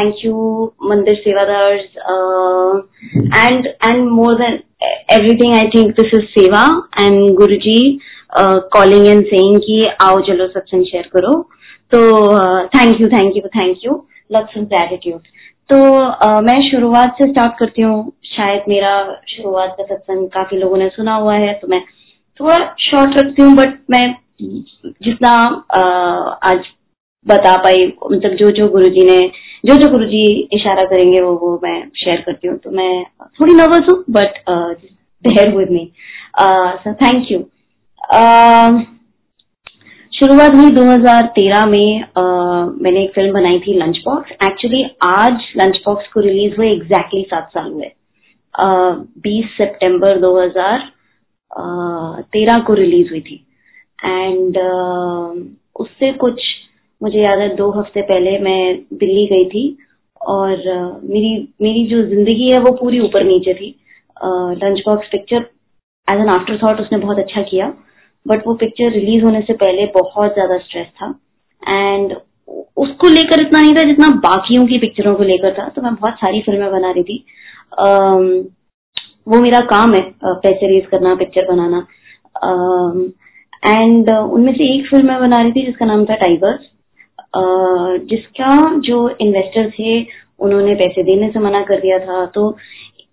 Thank you mandir sevadars and and more than everything I think this is seva and Guru ji calling and saying कि आओ चलो सत्संग share करो तो thank you thank you thank you loves and gratitude तो मैं शुरुआत से स्टार्ट करती हूँ। शायद मेरा शुरुआत का सत्संग काफ़ी लोगों ने सुना हुआ है तो मैं थोड़ा शॉर्ट रखती हूँ बट मैं जितना uh, आज बता पाई। मतलब जो जो गुरुजी ने जो जो गुरुजी इशारा करेंगे वो वो मैं शेयर करती हूँ। तो मैं थोड़ी नर्वस हूँ but bear with me so thank you शुरुआत हुई 2013 में uh, मैंने एक फ़िल्म बनाई थी लंच बॉक्स एक्चुअली आज लंच बॉक्स को रिलीज़ हुए एग्जैक्टली सात साल हुए। बीस uh, सितंबर 2013 को रिलीज़ हुई थी। एंड uh, उससे कुछ मुझे याद है, दो हफ़्ते पहले मैं दिल्ली गई थी और मेरी मेरी जो ज़िंदगी है वो पूरी ऊपर नीचे थी। Lunchbox picture as an afterthought उसने बहुत अच्छा किया बट वो पिक्चर रिलीज़ होने से पहले बहुत ज़्यादा स्ट्रेस था। एंड उसको लेकर इतना नहीं था जितना बाकियों की पिक्चरों को लेकर था तो मैं बहुत सारी फ़िल्में बना रही थी। वो मेरा काम है पैसे रेज करना पिक्चर बनाना। एंड उनमें से एक फ़िल्म मैं बना रही थी जिसका नाम था टाइगर्स जिसका जो इन्वेस्टर थे उन्होंने पैसे देने से मना कर दिया था। तो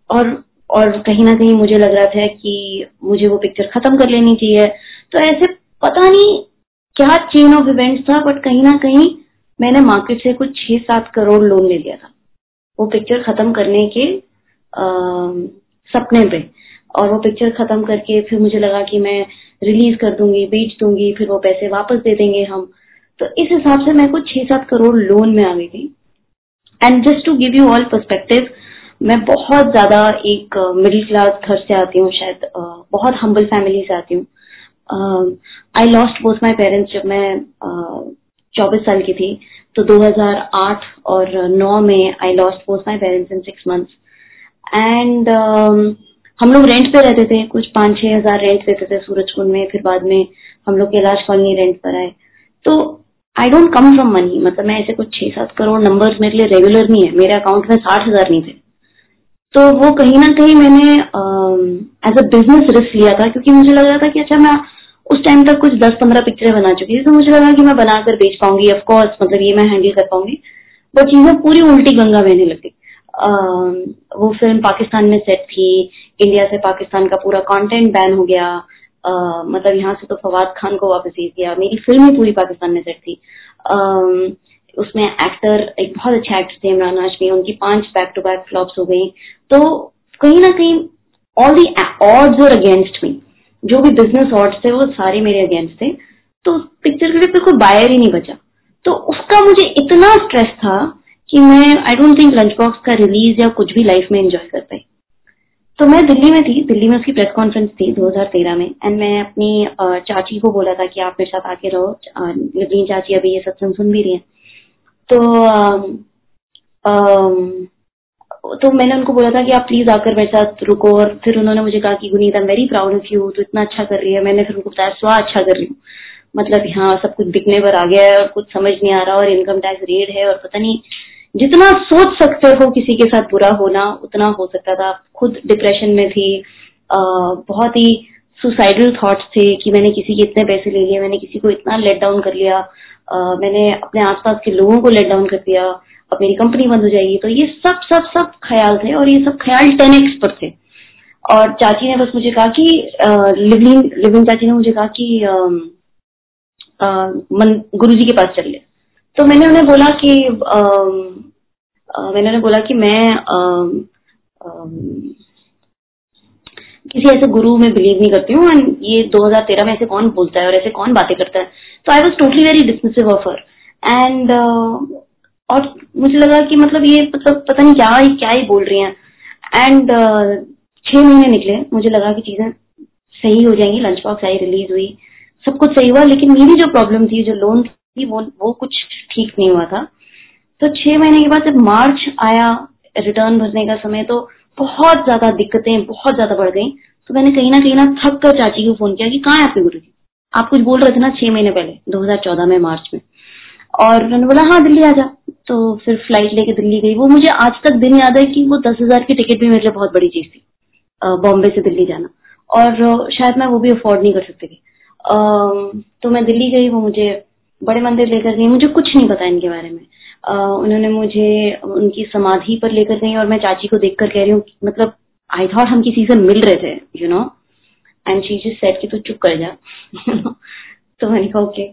और और कहीं ना कहीं मुझे लग रहा था कि मुझे वो पिक्चर खत्म कर लेनी चाहिए। तो ऐसे पता नहीं क्या चेन ऑफ़ इवेंट्स था बट कहीं ना कहीं मैंने मार्केट से कुछ छह सात करोड़ लोन ले लिया था। वो पिक्चर खत्म करने के आ, सपने पे। और वो पिक्चर खत्म करके फिर मुझे लगा कि मैं रिलीज़ कर दूँगी बेच दूँगी फिर वो पैसे वापस दे देंगे हम। तो इस हिसाब से मैं कुछ छह सात करोड़ लोन में आ गई थी। And just to give you all perspective मैं बहुत ज़्यादा एक मिडिल क्लास घर से आती हूँ शायद uh, बहुत हम्बल फैमिली से आती हूँ। I lost both my parents जब मैं चौबीस साल की थी। तो 2008 और 9 में I lost both my parents in six months and हम लोग रेंट पे रहते थे कुछ पाँच छह हज़ार रेंट देते थे सूरजकुंड में फिर बाद में हम लोग कैलाश कॉलोनी रेंट पर आए। तो I don't come from money मतलब मैं ऐसे कुछ छह सात करोड़ नंबर मेरे लिए रेगुलर नहीं है। मेरे अकाउंट में साठ हज़ार नहीं थे। तो वो कहीं ना कहीं मैंने एज अ बिज़नेस रिस्क लिया था क्योंकि मुझे लग रहा था कि अच्छा मैं उस टाइम तक कुछ दस पंद्रह पिक्चरें बना चुकी थी। तो मुझे लगा कि मैं बनाकर बेच पाऊँगी। ऑफकोर्स मतलब ये मैं हैंडल कर पाऊँगी। वो चीज़ें पूरी उल्टी गंगा बहने लग गई। वो फ़िल्म पाकिस्तान में सेट थी। इंडिया से पाकिस्तान का पूरा कंटेंट बैन हो गया। मतलब यहाँ से तो फवाद खान को वापस भेज दिया। मेरी फ़िल्म ही पूरी पाकिस्तान में सेट थी uh, उसमें एक्टर एक बहुत अच्छे एक्टर थे इमरान हाशमी। उनकी पाँच बैक टू बैक फ्लॉप्स हो गई। तो कहीं ना कहीं all the odds are against me जो भी बिज़नेस ऑर्ड्स थे वो सारे मेरे अगेंस्ट थे। तो पिक्चर के लिए फिर कोई बायर ही नहीं बचा। तो उसका मुझे इतना स्ट्रेस था कि मैं I don't think lunch box का रिलीज़ या कुछ भी लाइफ में एंजॉय कर पाई तो मैं दिल्ली में थी, दिल्ली में उसकी प्रेस कॉन्फ्रेंस थी 2013 में एंड मैं अपनी चाची को बोला था कि आप मेरे साथ आके रहो लिवलीन चाची अभी ये सत्संग सुन भी रही है। तो तो मैंने उनको बोला था कि आप प्लीज़ आकर मेरे साथ रुको, और फिर उन्होंने मुझे कहा कि Guneet I very proud of you तो इतना अच्छा कर रही है। मैंने फिर उनको बताया, स्वा अच्छा कर रही हूँ। मतलब यहाँ सब कुछ बिकने पर आ गया है और कुछ समझ नहीं आ रहा, और इनकम टैक्स रेड है, और पता नहीं जितना सोच सकते हो किसी के साथ बुरा होना उतना हो सकता था। खुद डिप्रेशन में थी। आ, बहुत ही सुसाइडल थॉट्स थे कि मैंने किसी के इतने पैसे ले लिए मैंने किसी को इतना लेट डाउन कर लिया। आ, मैंने अपने आसपास के लोगों को लेट डाउन कर दिया। अब मेरी कंपनी बंद हो जाएगी। तो ये सब सब सब ख्याल थे और ये सब ख्याल टेन एक्स पर थे। और चाची ने बस मुझे कहा कि लिविंग लिविंग चाची ने मुझे कहा कि गुरु जी के पास चल ले तो मैंने उन्हें बोला कि आ, आ, मैंने उन्हें बोला कि मैं आ, आ, किसी ऐसे गुरु में बिलीव नहीं करती हूँ एंड ये 2013 में ऐसे कौन बोलता है और ऐसे कौन बातें करता है। तो I was totally very dismissive of her and और मुझे लगा कि मतलब ये मतलब पता नहीं क्या ही क्या ही बोल रही हैं। एंड छह महीने निकले मुझे लगा कि चीज़ें सही हो जाएँगी लंच बॉक्स आई रिलीज़ हुई सब कुछ सही हुआ लेकिन मेरी जो प्रॉब्लम थी जो लोन थी, वो वो कुछ ठीक नहीं हुआ था। तो छह महीने के बाद जब मार्च आया रिटर्न भरने का समय तो बहुत ज़्यादा दिक्कतें, बहुत ज़्यादा बढ़ गई। तो मैंने कहीं ना कहीं ना थक कर चाची को फ़ोन किया कि कहाँ है आपके गुरु जी आप कुछ बोल रहे थे ना छह महीने पहले 2014 में, मार्च में। और मैंने बोला हाँ दिल्ली आ जा। तो फिर फ़्लाइट लेके दिल्ली गई। वो मुझे आज तक दिन याद है कि वो दस हज़ार की टिकट भी मेरे लिए बहुत बड़ी चीज़ थी बॉम्बे से दिल्ली जाना। और शायद मैं वो भी अफोर्ड नहीं कर सकती थी। तो मैं दिल्ली गई, वो मुझे बड़े मंदिर लेकर गई, मुझे कुछ नहीं पता इनके बारे में। उन्होंने मुझे उनकी समाधि पर लेकर गई और मैं चाची को देखकर कह रही हूँ मतलब आई थॉट हम किसी से मिल रहे थे यू नो एंड शी जी सेट की तू चुप कर जा। तो मैंने कहा ओके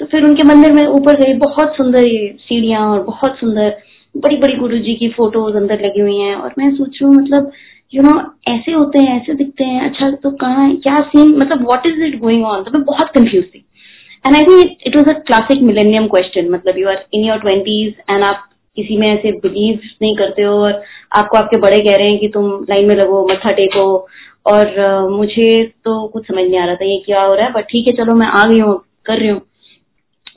तो फिर उनके मंदिर में ऊपर गई बहुत सुंदर ये सीढ़ियाँ और बहुत सुंदर बड़ी बड़ी गुरु जी की फ़ोटोज़ अंदर लगी हुई हैं और मैं सोच रही हूँ मतलब यू नो ऐसे होते हैं, ऐसे दिखते हैं अच्छा तो कहाँ क्या सीन मतलब what is it going on तो मैं बहुत कंफ्यूज थी। And I think it was a classic millennium question मतलब you are in your twenties and आप किसी में ऐसे बिलीव नहीं करते हो और आपको आपके बड़े कह रहे हैं कि तुम लाइन में लगो मत्था टेको और uh, मुझे तो कुछ समझ नहीं आ रहा था ये क्या हो रहा है बट ठीक है चलो मैं आ गई हूँ कर रही हूँ।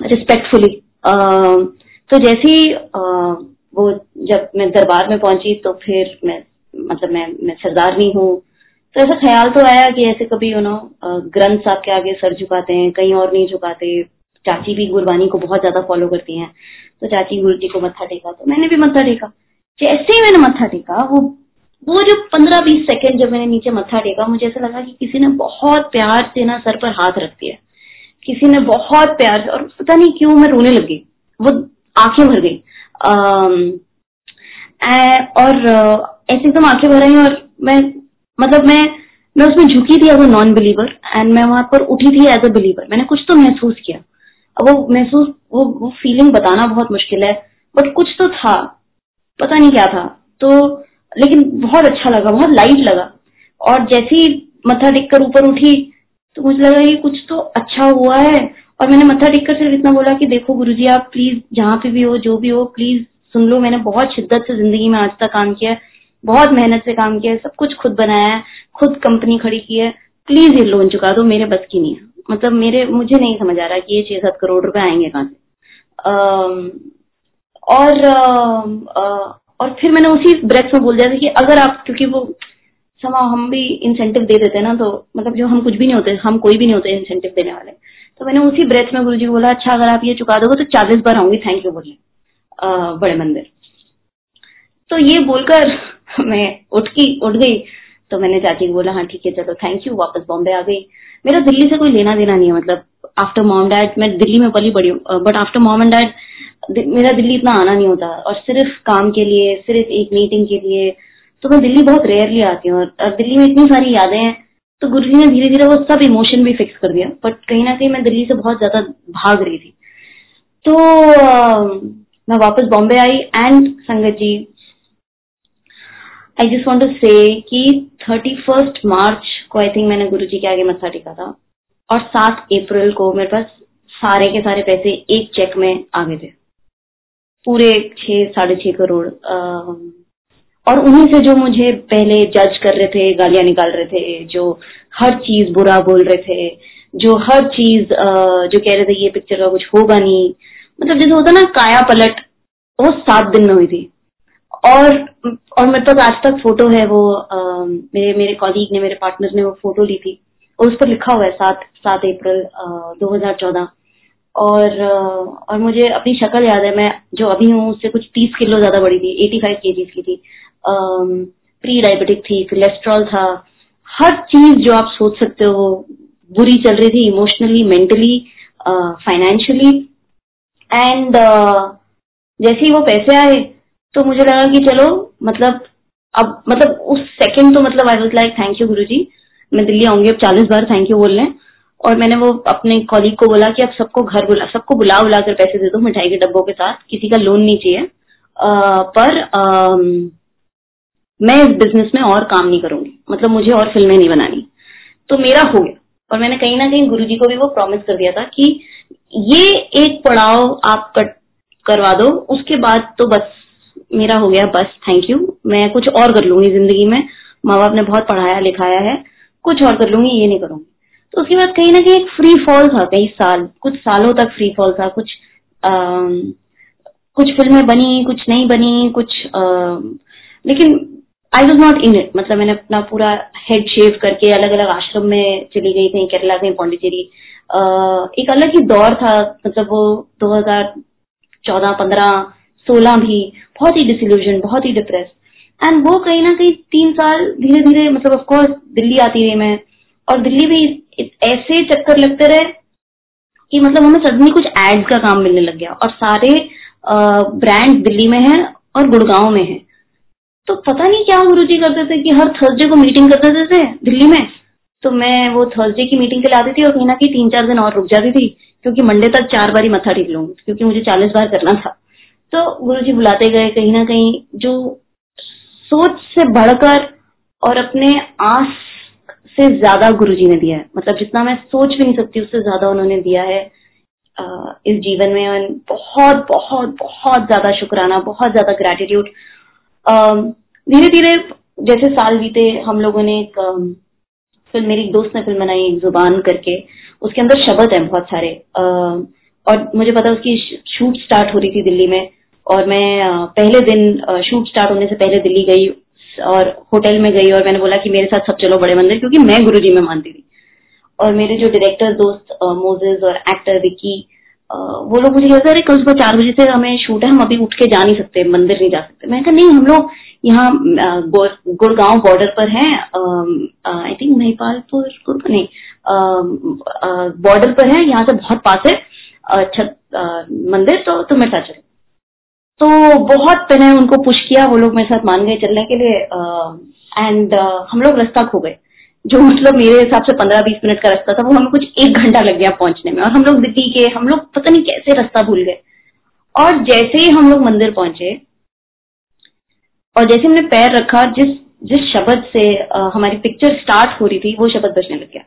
रिस्पेक्टफुली तो जैसे ही uh, वो जब मैं दरबार में पहुँची तो फिर मैं मतलब मैं मैं सरदार नहीं हूँ। तो ऐसा ख्याल तो आया कि ऐसे कभी यू नो ग्रंथ साहब के आगे सर झुकाते हैं, कहीं और नहीं झुकाते, चाची भी गुरबानी को बहुत ज़्यादा फॉलो करती हैं तो चाची गुरु जी को मत्था टेका तो मैंने भी मत्था टेका। जैसे ही मैंने मत्था टेका, वो वो जो पंद्रह बीस सेकंड जब मैंने नीचे मत्था टेका, मुझे ऐसा लगा कि किसी ने बहुत प्यार से ना सर पर हाथ रख दिया। किसी ने बहुत प्यार से, और पता नहीं क्यों मैं रोने लग गई, वो आँखें भर गई। और ऐसे एकदम आँखें भर आई और मैं मतलब मैं मैं उसमें झुकी थी as a non believer and मैं वहाँ पर उठी थी एज अ बिलीवर मैंने कुछ तो महसूस किया। अब वो महसूस, वो वो फीलिंग बताना बहुत मुश्किल है बट कुछ तो था। पता नहीं क्या था। तो लेकिन बहुत अच्छा लगा, बहुत लाइट लगा। और जैसे ही मत्था टेक कर ऊपर उठी तो मुझे लगा ये कुछ तो अच्छा हुआ है। और मैंने मत्था टेक कर सिर्फ़ इतना बोला कि देखो गुरुजी आप प्लीज़ जहाँ पे भी हो, जो भी हो प्लीज़ सुन लो। मैंने बहुत शिद्दत से ज़िंदगी में आज तक काम किया है। बहुत मेहनत से काम किया है सब कुछ खुद बनाया है खुद कंपनी खड़ी की है। प्लीज़ ये लोन चुका दो मेरे बस की नहीं है। मतलब मेरे मुझे नहीं समझ आ रहा कि ये छह सात करोड़ रुपए आएँगे कहाँ से। और आ, और फिर मैंने उसी ब्रेथ में बोल दिया था कि अगर आप क्योंकि वो समा हम भी इंसेंटिव दे देते हैं ना तो मतलब जो हम कुछ भी नहीं होते हम कोई भी नहीं होते इंसेंटिव देने वाले। तो मैंने उसी ब्रेथ में गुरु जी को बोला अच्छा अगर आप ये चुका दोगे तो चालीस बार आऊँगी थैंक यू बोलिए बड़े मंदिर। तो ये बोलकर मैं उठ की उठ गई। तो मैंने चाची को बोला हाँ ठीक है, चलो थैंक यू वापस बॉम्बे आ गई। मेरा दिल्ली से कोई लेना देना नहीं है मतलब आफ्टर मॉम डैड मैं दिल्ली में पली बड़ी हूँ but after mom and dad मेरा दिल्ली इतना आना नहीं होता, और सिर्फ़ काम के लिए, सिर्फ़ एक मीटिंग के लिए तो मैं दिल्ली बहुत रेयरली आती हूँ, और दिल्ली में इतनी सारी यादें हैं तो गुरु ने धीरे धीरे वो सब इमोशन भी फिक्स कर दिया बट कहीं ना कहीं मैं दिल्ली से बहुत ज़्यादा भाग रही थी। तो मैं वापस बॉम्बे आई and sangat ji I just want to say कि थर्टी फ़र्स्ट मार्च को आई थिंक मैंने गुरु जी के आगे मत्था टेका था। और सात अप्रैल को मेरे पास सारे के सारे पैसे एक चेक में आ गए थे। पूरे छह, साढ़े छह करोड़ और उन्हीं से जो मुझे पहले जज कर रहे थे, गालियाँ निकाल रहे थे, जो हर चीज़ बुरा बोल रहे थे, जो हर चीज़ जो कह रहे थे ये पिक्चर का कुछ होगा नहीं। मतलब जैसे होता ना, काया पलट, वो सात दिन में हुई थी। और और पास आज तक फ़ोटो है वो आ, मेरे मेरे कॉलीग ने मेरे पार्टनर ने वो फ़ोटो ली थी। और उस पर लिखा हुआ है सात सात अप्रैल दो हज़ार चौदह। और और मुझे अपनी शक्ल याद है मैं जो अभी हूँ उससे कुछ तीस किलो ज़्यादा बड़ी थी एटी फाइव के की थी। प्री डायबिटिक थी कोलेस्ट्रॉल था। हर चीज़ जो आप सोच सकते हो बुरी चल रही थी इमोशनली मेंटली फाइनेंशियली एंड जैसे ही वो पैसे आए तो मुझे लगा कि चलो मतलब अब मतलब उस सेकंड तो मतलब I was like thank you Guruji. मैं दिल्ली आऊँगी अब चालीस बार थैंक यू बोल रहे हैं। और मैंने वो अपने कॉलीग को बोला कि अब सबको घर बुला सबको बुला बुला कर पैसे दे दो मिठाई के डब्बों के साथ किसी का लोन नहीं चाहिए। पर आ, मैं इस बिज़नेस में और काम नहीं करूँगी। मतलब मुझे और फ़िल्में नहीं बनानी। तो मेरा हो गया। और मैंने कहीं ना कहीं गुरु जी को भी वो प्रॉमिस कर दिया था कि ये एक पड़ाव आप कट करवा दो। उसके बाद तो बस मेरा हो गया बस थैंक यू मैं कुछ और कर लूँगी ज़िंदगी में। माँ बाप ने बहुत पढ़ाया लिखाया है। कुछ और कर लूँगी ये नहीं करूँगी। तो उसके बाद कहीं ना कहीं एक फ्री फॉल था कई साल कुछ सालों तक फ्री फॉल था। कुछ आ, कुछ फ़िल्में बनी कुछ नहीं बनी कुछ आ, लेकिन I was not in it मतलब मैंने अपना पूरा हेड शेव करके अलग अलग आश्रम में चली गई कहीं केरला कहीं पौंडीचेरी। एक अलग ही दौर था। मतलब वो 2000 चौदह पंद्रह सोलह भी, बहुत ही डिसिल्यूजन बहुत ही डिप्रेस एंड वो कहीं ना कहीं तीन साल धीरे धीरे मतलब ऑफकोर्स दिल्ली आती रही मैं। और दिल्ली भी ऐसे चक्कर लगते रहे कि मतलब हमें सडनली कुछ एड्स का काम मिलने लग गया। और सारे ब्रांड दिल्ली में है और गुड़गांव में है। तो पता नहीं क्या गुरु जी करते थे कि हर थर्सडे को मीटिंग करते थे दिल्ली में। तो मैं वो थर्सडे की मीटिंग के लिए आती थी और कहीं ना कहीं तीन चार दिन और रुक जाती थी, क्योंकि मंडे तक चार बार ही मत्था टेक लूँगी, क्योंकि मुझे चालीस बार करना था। तो गुरु जी बुलाते गए कहीं ना कहीं, जो सोच से बढ़कर और अपने आस से ज़्यादा गुरु जी ने दिया है। मतलब जितना मैं सोच भी नहीं सकती, उससे ज़्यादा उन्होंने दिया है इस जीवन में। बहुत बहुत बहुत ज़्यादा शुक्राना, बहुत ज़्यादा ग्रेटिट्यूड धीरे धीरे जैसे साल बीते, हम लोगों ने एक फ़िल्म, मेरी एक दोस्त ने फ़िल्म बनाई, एक ज़ुबान करके। उसके अंदर शब्द है बहुत सारे। और मुझे पता उसकी शूट स्टार्ट हो रही थी दिल्ली में। और मैं पहले दिन शूट स्टार्ट होने से पहले दिल्ली गई और होटल में गई और मैंने बोला कि मेरे साथ सब चलो बड़े मंदिर क्योंकि मैं गुरु में मानती थी। और मेरे जो डायरेक्टर दोस्त मोजेज और एक्टर विक्की वो लोग मुझे कहते अरे, कल सुबह चार बजे से हमें शूट है, हम अभी उठ के जा नहीं सकते, मंदिर नहीं जा सकते। मैं कहा, नहीं, हम लोग यहाँ गुड़गांव बॉर्डर पर है आई थिंक महिपालपुर नहीं बॉर्डर पर है, यहाँ से बहुत पास है छत मंदिर तो तुम मेरे साथ चलो। तो बहुत मैंने उनको पुश किया वो लोग मेरे साथ मान गए चलने के लिए एंड हम लोग रास्ता खो गए। जो मतलब मेरे हिसाब से पंद्रह बीस मिनट का रास्ता था वो हमें कुछ एक घंटा लग गया पहुँचने में। और हम लोग दिल्ली के हम लोग पता नहीं कैसे रास्ता भूल गए। और जैसे ही हम लोग मंदिर पहुँचे और जैसे हमने पैर रखा जिस जिस शब्द से आ, हमारी पिक्चर स्टार्ट हो रही थी वो शब्द बचने लग गया।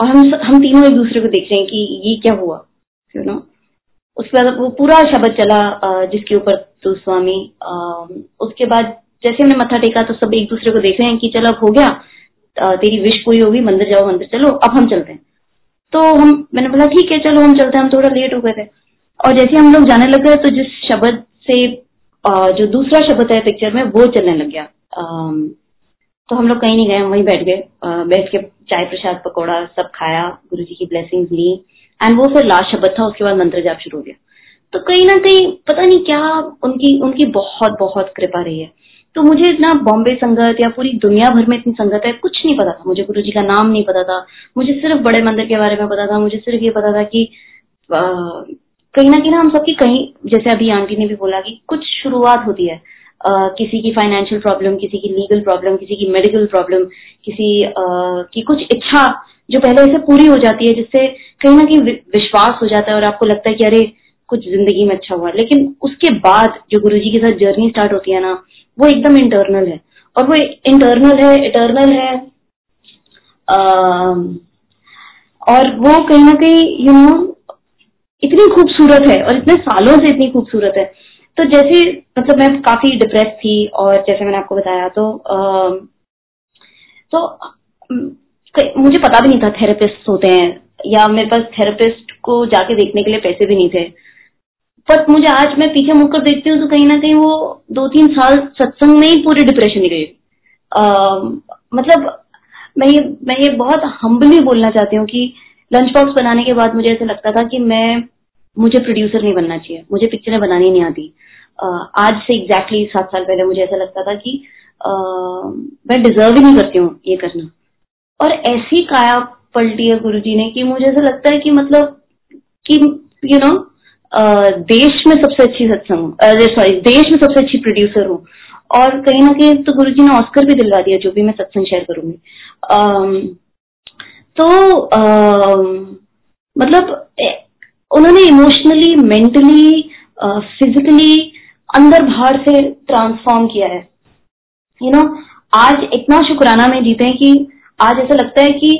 और हम हम तीनों एक दूसरे को देख रहे हैं कि ये क्या हुआ यू नो? उसके बाद वो पूरा शब्द चला जिसके ऊपर तो स्वामी उसके बाद जैसे हमने मत्था टेका तो सब एक दूसरे को देख रहे हैं कि चलो अब हो गया तेरी विश पूरी होगी, मंदिर जाओ, मंदिर चलो, अब हम चलते हैं। तो हम, मैंने बोला, ठीक है, चलो, हम चलते हैं। हम थोड़ा लेट हो गए थे। और जैसे हम लोग जाने लग गए तो जिस शब्द से जो दूसरा शब्द है पिक्चर में, वो चलने लग गया। तो हम लोग कहीं नहीं गए, हम वहीं बैठ गए। बैठ के चाय प्रसाद, पकौड़ा सब खाया गुरु जी की ब्लेसिंग ली। एंड वो फिर लास्ट शब्द था उसके बाद मंत्र जाप शुरू हो गया। तो कहीं ना कहीं पता नहीं क्या उनकी उनकी बहुत बहुत कृपा रही है। तो मुझे इतना बॉम्बे संगत या पूरी दुनिया भर में इतनी संगत है कुछ नहीं पता था। मुझे गुरु जी का नाम नहीं पता था। मुझे सिर्फ़ बड़े मंदिर के बारे में पता था। मुझे सिर्फ़ ये पता था कि कहीं ना कहीं ना हम सबकी कहीं जैसे अभी आंटी ने भी बोला कि कुछ शुरुआत होती है आ, किसी की फाइनेंशियल प्रॉब्लम किसी की लीगल प्रॉब्लम किसी की मेडिकल प्रॉब्लम किसी आ, की कुछ इच्छा जो पहले से पूरी हो जाती है जिससे कहीं ना कहीं विश्वास हो जाता है और आपको लगता है कि अरे कुछ ज़िंदगी में अच्छा हुआ। लेकिन उसके बाद जो गुरु जी के साथ जर्नी स्टार्ट होती है ना वो एकदम इंटरनल है। और वो इंटरनल है इटर्नल है आ, और वो कहीं ना कहीं यू नो इतनी खूबसूरत है और इतने सालों से इतनी खूबसूरत है। तो जैसे मतलब मैं काफ़ी डिप्रेस थी और जैसे मैंने आपको बताया तो आ, तो मुझे पता भी नहीं था थेरेपिस्ट होते हैं। या मेरे पास थेरेपिस्ट को जाके देखने के लिए पैसे भी नहीं थे। पर मुझे आज मैं पीछे मुड़कर देखती हूँ तो कहीं ना कहीं वो दो तीन साल सत्संग में ही पूरे डिप्रेशन ही गई। मतलब मैं ये मैं ये बहुत हम्बली बोलना चाहती हूँ कि लंच बॉक्स बनाने के बाद मुझे ऐसा लगता था कि मैं मुझे प्रोड्यूसर नहीं बनना चाहिए मुझे पिक्चरें बनानी नहीं आती। uh, आज से एग्जैक्टली exactly सात साल पहले मुझे ऐसा लगता था कि आ, मैं डिजर्व ही नहीं करती हूँ ये करना। और ऐसी काया पलटी है गुरु जी ने कि मुझे ऐसा लगता है कि मतलब कि यू नो देश में सबसे अच्छी सत्संग सॉरी देश में सबसे अच्छी प्रोड्यूसर हूँ। और कहीं ना कहीं तो गुरु जी ने ऑस्कर भी दिलवा दिया जो भी मैं सत्संग शेयर करूँगी। तो आ, मतलब उन्होंने इमोशनली मेंटली फिजिकली अंदर बाहर से ट्रांसफॉर्म किया है। यू you नो know, आज इतना शुक्राना में जीते हैं कि आज ऐसा लगता है कि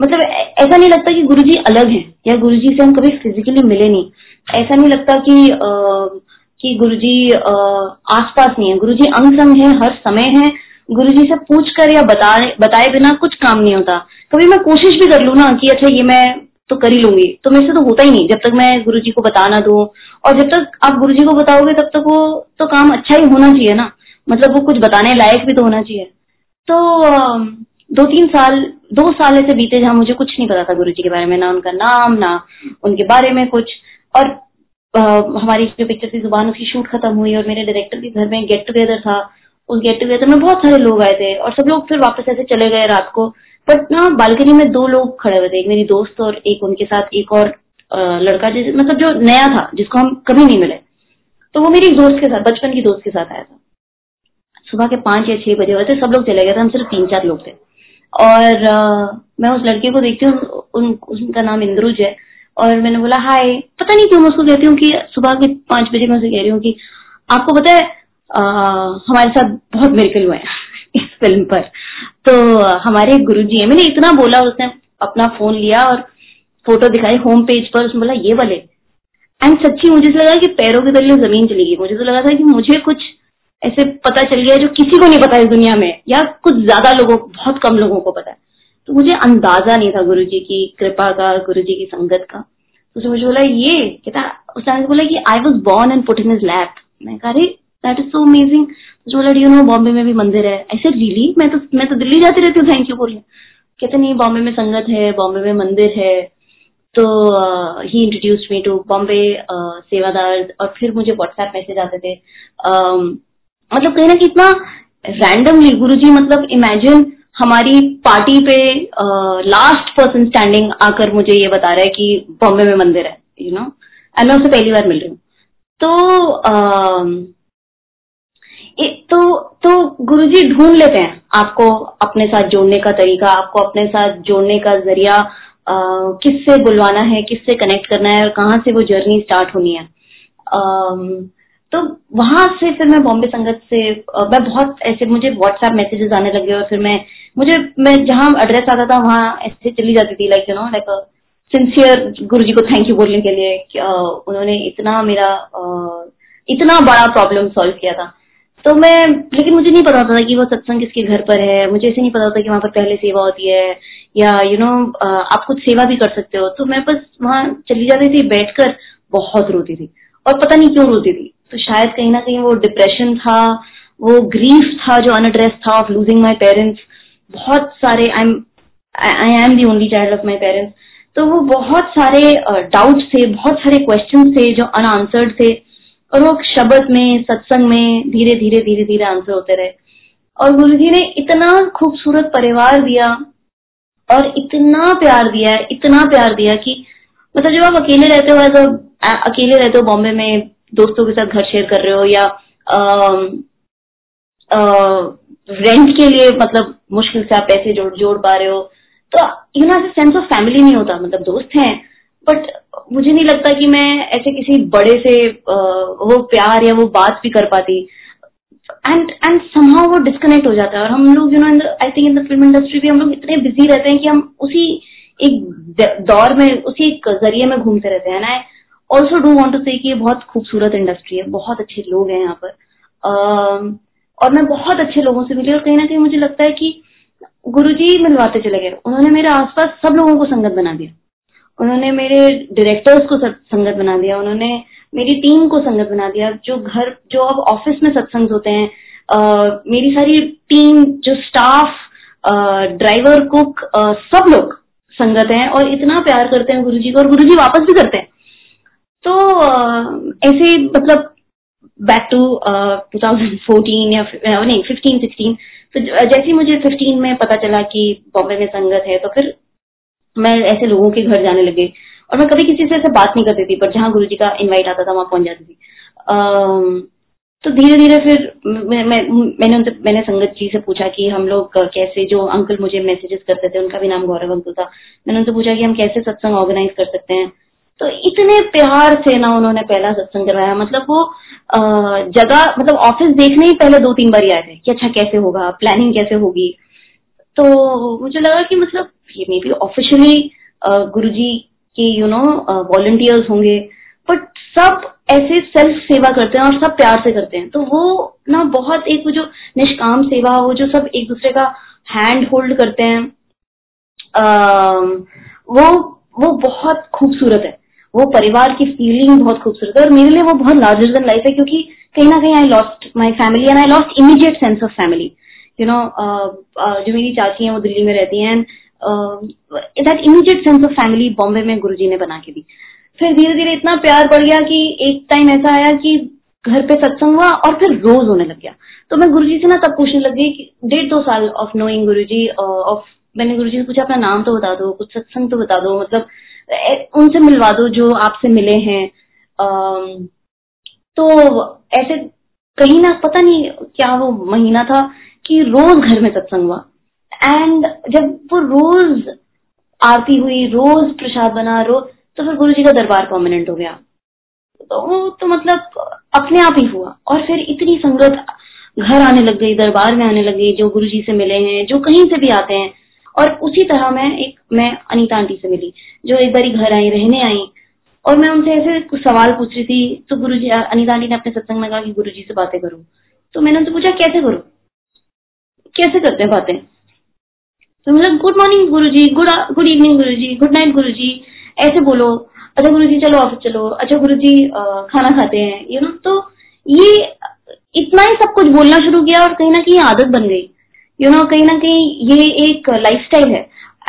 मतलब ऐसा नहीं लगता कि गुरुजी अलग हैं या गुरुजी से हम कभी फिजिकली मिले नहीं। ऐसा नहीं लगता कि आ, कि गुरुजी आसपास नहीं है। गुरुजी अंग संग है हर समय है। गुरुजी से पूछ कर या बताए बताए बिना कुछ काम नहीं होता। कभी मैं कोशिश भी कर लू ना कि अच्छा ये मैं तो कर ही लूँगी। तो मेरे से तो होता ही नहीं। जब तक मैं गुरु जी को बता ना दू और जब तक आप गुरु जी को बताओगे तब तक वो तो काम अच्छा ही होना चाहिए ना। मतलब वो कुछ बताने लायक भी तो होना चाहिए। तो दो तीन साल दो साल ऐसे बीते जहाँ मुझे कुछ नहीं पता था गुरु जी के बारे में ना उनका नाम ना उनके बारे में कुछ। और आ, हमारी जो पिक्चर थी ज़ुबान उसकी शूट खत्म हुई और मेरे डायरेक्टर के घर में गेट टुगेदर था। उस गेट टुगेदर में बहुत सारे लोग आए थे और सब लोग फिर वापस ऐसे चले गए रात को। बट ना बालकनी में दो लोग खड़े हुए थे एक मेरी दोस्त और एक उनके साथ एक और लड़का जिस मतलब जो नया था जिसको हम कभी नहीं मिले। तो वो मेरी दोस्त के साथ बचपन की दोस्त के साथ आया था। सुबह के पाँच या छह बजे हुए थे सब लोग चले गए थे हम सिर्फ़ तीन चार लोग थे। और आ, मैं उस लड़के को देखती हूँ उन, उनका नाम इंद्रुज है और मैंने बोला हाय। पता नहीं क्यों मैं उसको कहती हूँ कि सुबह के पाँच बजे मैं उसे कह रही हूँ कि आपको पता है आ, हमारे साथ बहुत मेरिकल हुए हैं इस फ़िल्म पर। तो हमारे गुरु जी है। मैंने इतना बोला उसने अपना फ़ोन लिया और फ़ोटो दिखाई होम पेज पर उसने बोला ये वाले। एंड सच्ची मुझे लगा कि पैरों के तले ज़मीन चली गई। मुझे तो लगा था कि मुझे कुछ ऐसे पता चल गया जो किसी को नहीं पता इस दुनिया में या कुछ ज़्यादा लोगों बहुत कम लोगों को पता है। तो मुझे अंदाज़ा नहीं था गुरु जी की कृपा का गुरु जी की संगत का। तो उसने मुझे बोला ये कहता उसने बोला कि I was born and put in his lap मैं कहा दैट इज़ सो अमेजिंग तो बोला यू नो बॉम्बे में भी मंदिर है? ऐसे रियली मैं तो मैं तो दिल्ली जाती रहती हूँ थैंक यू बोलिए. कहते नहीं बॉम्बे में संगत है बॉम्बे में मंदिर है। तो he introduce me to Bombay sevadar और फिर मुझे व्हाट्सएप मैसेज आते थे। Uh, मतलब कहीं ना कि इतना रैंडमली गुरु जी मतलब इमेजिन हमारी पार्टी पे लास्ट पर्सन स्टैंडिंग आकर मुझे ये बता रहा है कि बॉम्बे में मंदिर है यू नो एंड मैं उससे पहली बार मिल रही हूँ। तो आ, तो तो गुरुजी ढूंढ लेते हैं आपको अपने साथ जोड़ने का तरीका आपको अपने साथ जोड़ने का ज़रिया किससे बुलवाना है किससे कनेक्ट करना है और कहाँ से वो जर्नी स्टार्ट होनी है। आ, तो वहाँ से फिर मैं बॉम्बे संगत से मैं बहुत ऐसे मुझे व्हाट्सएप मैसेजेस आने लगे और फिर मैं मुझे मैं जहाँ एड्रेस आता था वहाँ ऐसे चली जाती थी like you know like sincere Guru ji को थैंक यू बोलने के लिए उन्होंने इतना मेरा इतना बड़ा प्रॉब्लम सॉल्व किया था। तो मैं लेकिन मुझे नहीं पता होता था कि वो सत्संग किसके घर पर है। मुझे ऐसे नहीं पता होता कि वहाँ पर पहले सेवा होती है या यू you नो know, आप खुद सेवा भी कर सकते हो। तो मैं बस वहाँ चली जाती थी बैठकर बहुत रोती थी। और पता नहीं क्यों रोती थी। तो शायद कहीं ना कहीं वो डिप्रेशन था, वो ग्रीफ था जो अनएड्रेस था ऑफ़ लूजिंग माई पेरेंट्स बहुत सारे I am I am the only child of my parents तो वो बहुत सारे डाउट थे, बहुत सारे क्वेश्चन थे जो अनआंसर्ड थे और वो शब्द में, सत्संग में धीरे धीरे धीरे धीरे आंसर होते रहे। और गुरु जी ने इतना खूबसूरत परिवार दिया और इतना प्यार दिया, इतना प्यार दिया कि मतलब जब आप अकेले रहते हो तो अकेले रहते हो बॉम्बे में दोस्तों के साथ घर शेयर कर रहे हो या रेंट के लिए मतलब मुश्किल से आप पैसे जोड़ जोड़ पा रहे हो। तो you know sense of family नहीं होता मतलब दोस्त हैं। बट मुझे नहीं लगता कि मैं ऐसे किसी बड़े से आ, वो प्यार या वो बात भी कर पाती। एंड एंड समहाउ वो डिस्कनेक्ट हो जाता है। और हम लोग you know I think in the film industry भी हम लोग इतने बिज़ी रहते हैं कि हम उसी एक दौर में उसी एक ज़रिए में घूमते रहते हैं। ना also do want to say कि ये बहुत खूबसूरत इंडस्ट्री है बहुत अच्छे लोग हैं यहाँ पर। uh, और मैं बहुत अच्छे लोगों से मिली और कहीं ना कहीं मुझे लगता है कि गुरुजी मिलवाते चले गए। उन्होंने मेरे आसपास सब लोगों को संगत बना दिया। उन्होंने मेरे डायरेक्टर्स को संगत बना दिया। उन्होंने मेरी टीम को संगत बना दिया। जो घर जो अब ऑफ़िस में सत्संग होते हैं uh, मेरी सारी टीम जो स्टाफ ड्राइवर कुक सब लोग संगत हैं और इतना प्यार करते हैं गुरुजी को और गुरुजी वापस भी करते हैं। तो ऐसे मतलब back to two thousand fourteen या नहीं फिफ्टीन सिक्सटीन तो जैसे मुझे फिफ्टीन में पता चला कि बॉम्बे में संगत है तो फिर मैं ऐसे लोगों के घर जाने लगे और मैं कभी किसी से ऐसे बात नहीं करती थी, पर जहाँ गुरु जी का इन्वाइट आता था, वहाँ पहुँच जाती थी। तो धीरे धीरे फिर मैंने उनसे, मैंने संगत जी से पूछा कि हम लोग कैसे, जो अंकल मुझे मैसेजेस करते थे, उनका भी नाम गौरव अंकुल था। मैंने उनसे पूछा कि हम कैसे सत्संग ऑर्गेनाइज कर सकते हैं? तो इतने प्यार से ना उन्होंने पहला सत्संग करवाया। मतलब वो जगह मतलब ऑफ़िस देखने ही पहले दो तीन बार आए थे कि अच्छा कैसे होगा प्लानिंग कैसे होगी। तो मुझे लगा कि मतलब ये मे बी ऑफिशियली गुरु जी के यू नो वॉलंटियर्स होंगे। बट सब ऐसे सेल्फ सेवा करते हैं और सब प्यार से करते हैं। तो वो ना बहुत एक जो निष्काम सेवा वो जो सब एक दूसरे का हैंड होल्ड करते हैं आ, वो वो बहुत खूबसूरत है। वो परिवार की फीलिंग बहुत खूबसूरत है और मेरे लिए वो बहुत लार्जर देन लाइफ है क्योंकि कहीं ना कहीं I lost my family and I lost immediate sense of family you know जो मेरी चाची हैं वो दिल्ली में रहती हैं that immediate sense of family Bombay में गुरुजी ने बना के दी। फिर धीरे धीरे इतना प्यार बढ़ गया कि एक टाइम ऐसा आया कि घर पे सत्संग हुआ और फिर रोज होने लग गया। तो मैं गुरु जी से ना तब पूछने लग गई कि डेढ़ दो साल of knowing Guru ji of मैंने गुरु जी से पूछा, अपना नाम तो बता दो, कुछ सत्संग तो बता दो मतलब उनसे मिलवा दो जो आपसे मिले हैं। तो ऐसे कहीं ना पता नहीं क्या वो महीना था कि रोज घर में सत्संग हुआ। एंड जब वो रोज आरती हुई, रोज प्रसाद बना रोज तो फिर गुरु जी का दरबार परमानेंट हो गया। तो वो तो मतलब अपने आप ही हुआ। और फिर इतनी संगत घर आने लग गई, दरबार में आने लग गई, जो गुरु जी से मिले हैं, जो कहीं से भी आते हैं और उसी तरह मैं एक, मैं अनीता आंटी से मिली, जो एक बारी घर आई, रहने आई। और मैं उनसे ऐसे कुछ सवाल पूछ रही थी तो गुरु जी अनिता आंटी ने अपने सत्संग में कहा कि गुरु जी से बातें करो। तो मैंने उनसे पूछा, कैसे करो? कैसे करते हैं बातें? तो मतलब गुड मॉर्निंग गुरु जी गुड गुड इवनिंग गुरु जी गुड नाइट गुरु जी ऐसे बोलो। अच्छा गुरु जी चलो ऑफ़िस चलो। अच्छा गुरु जी खाना खाते हैं यू नो तो ये इतना ही सब कुछ बोलना शुरू किया और कहीं ना कहीं आदत बन गई। यू नो कहीं ना कहीं ये एक लाइफस्टाइल है।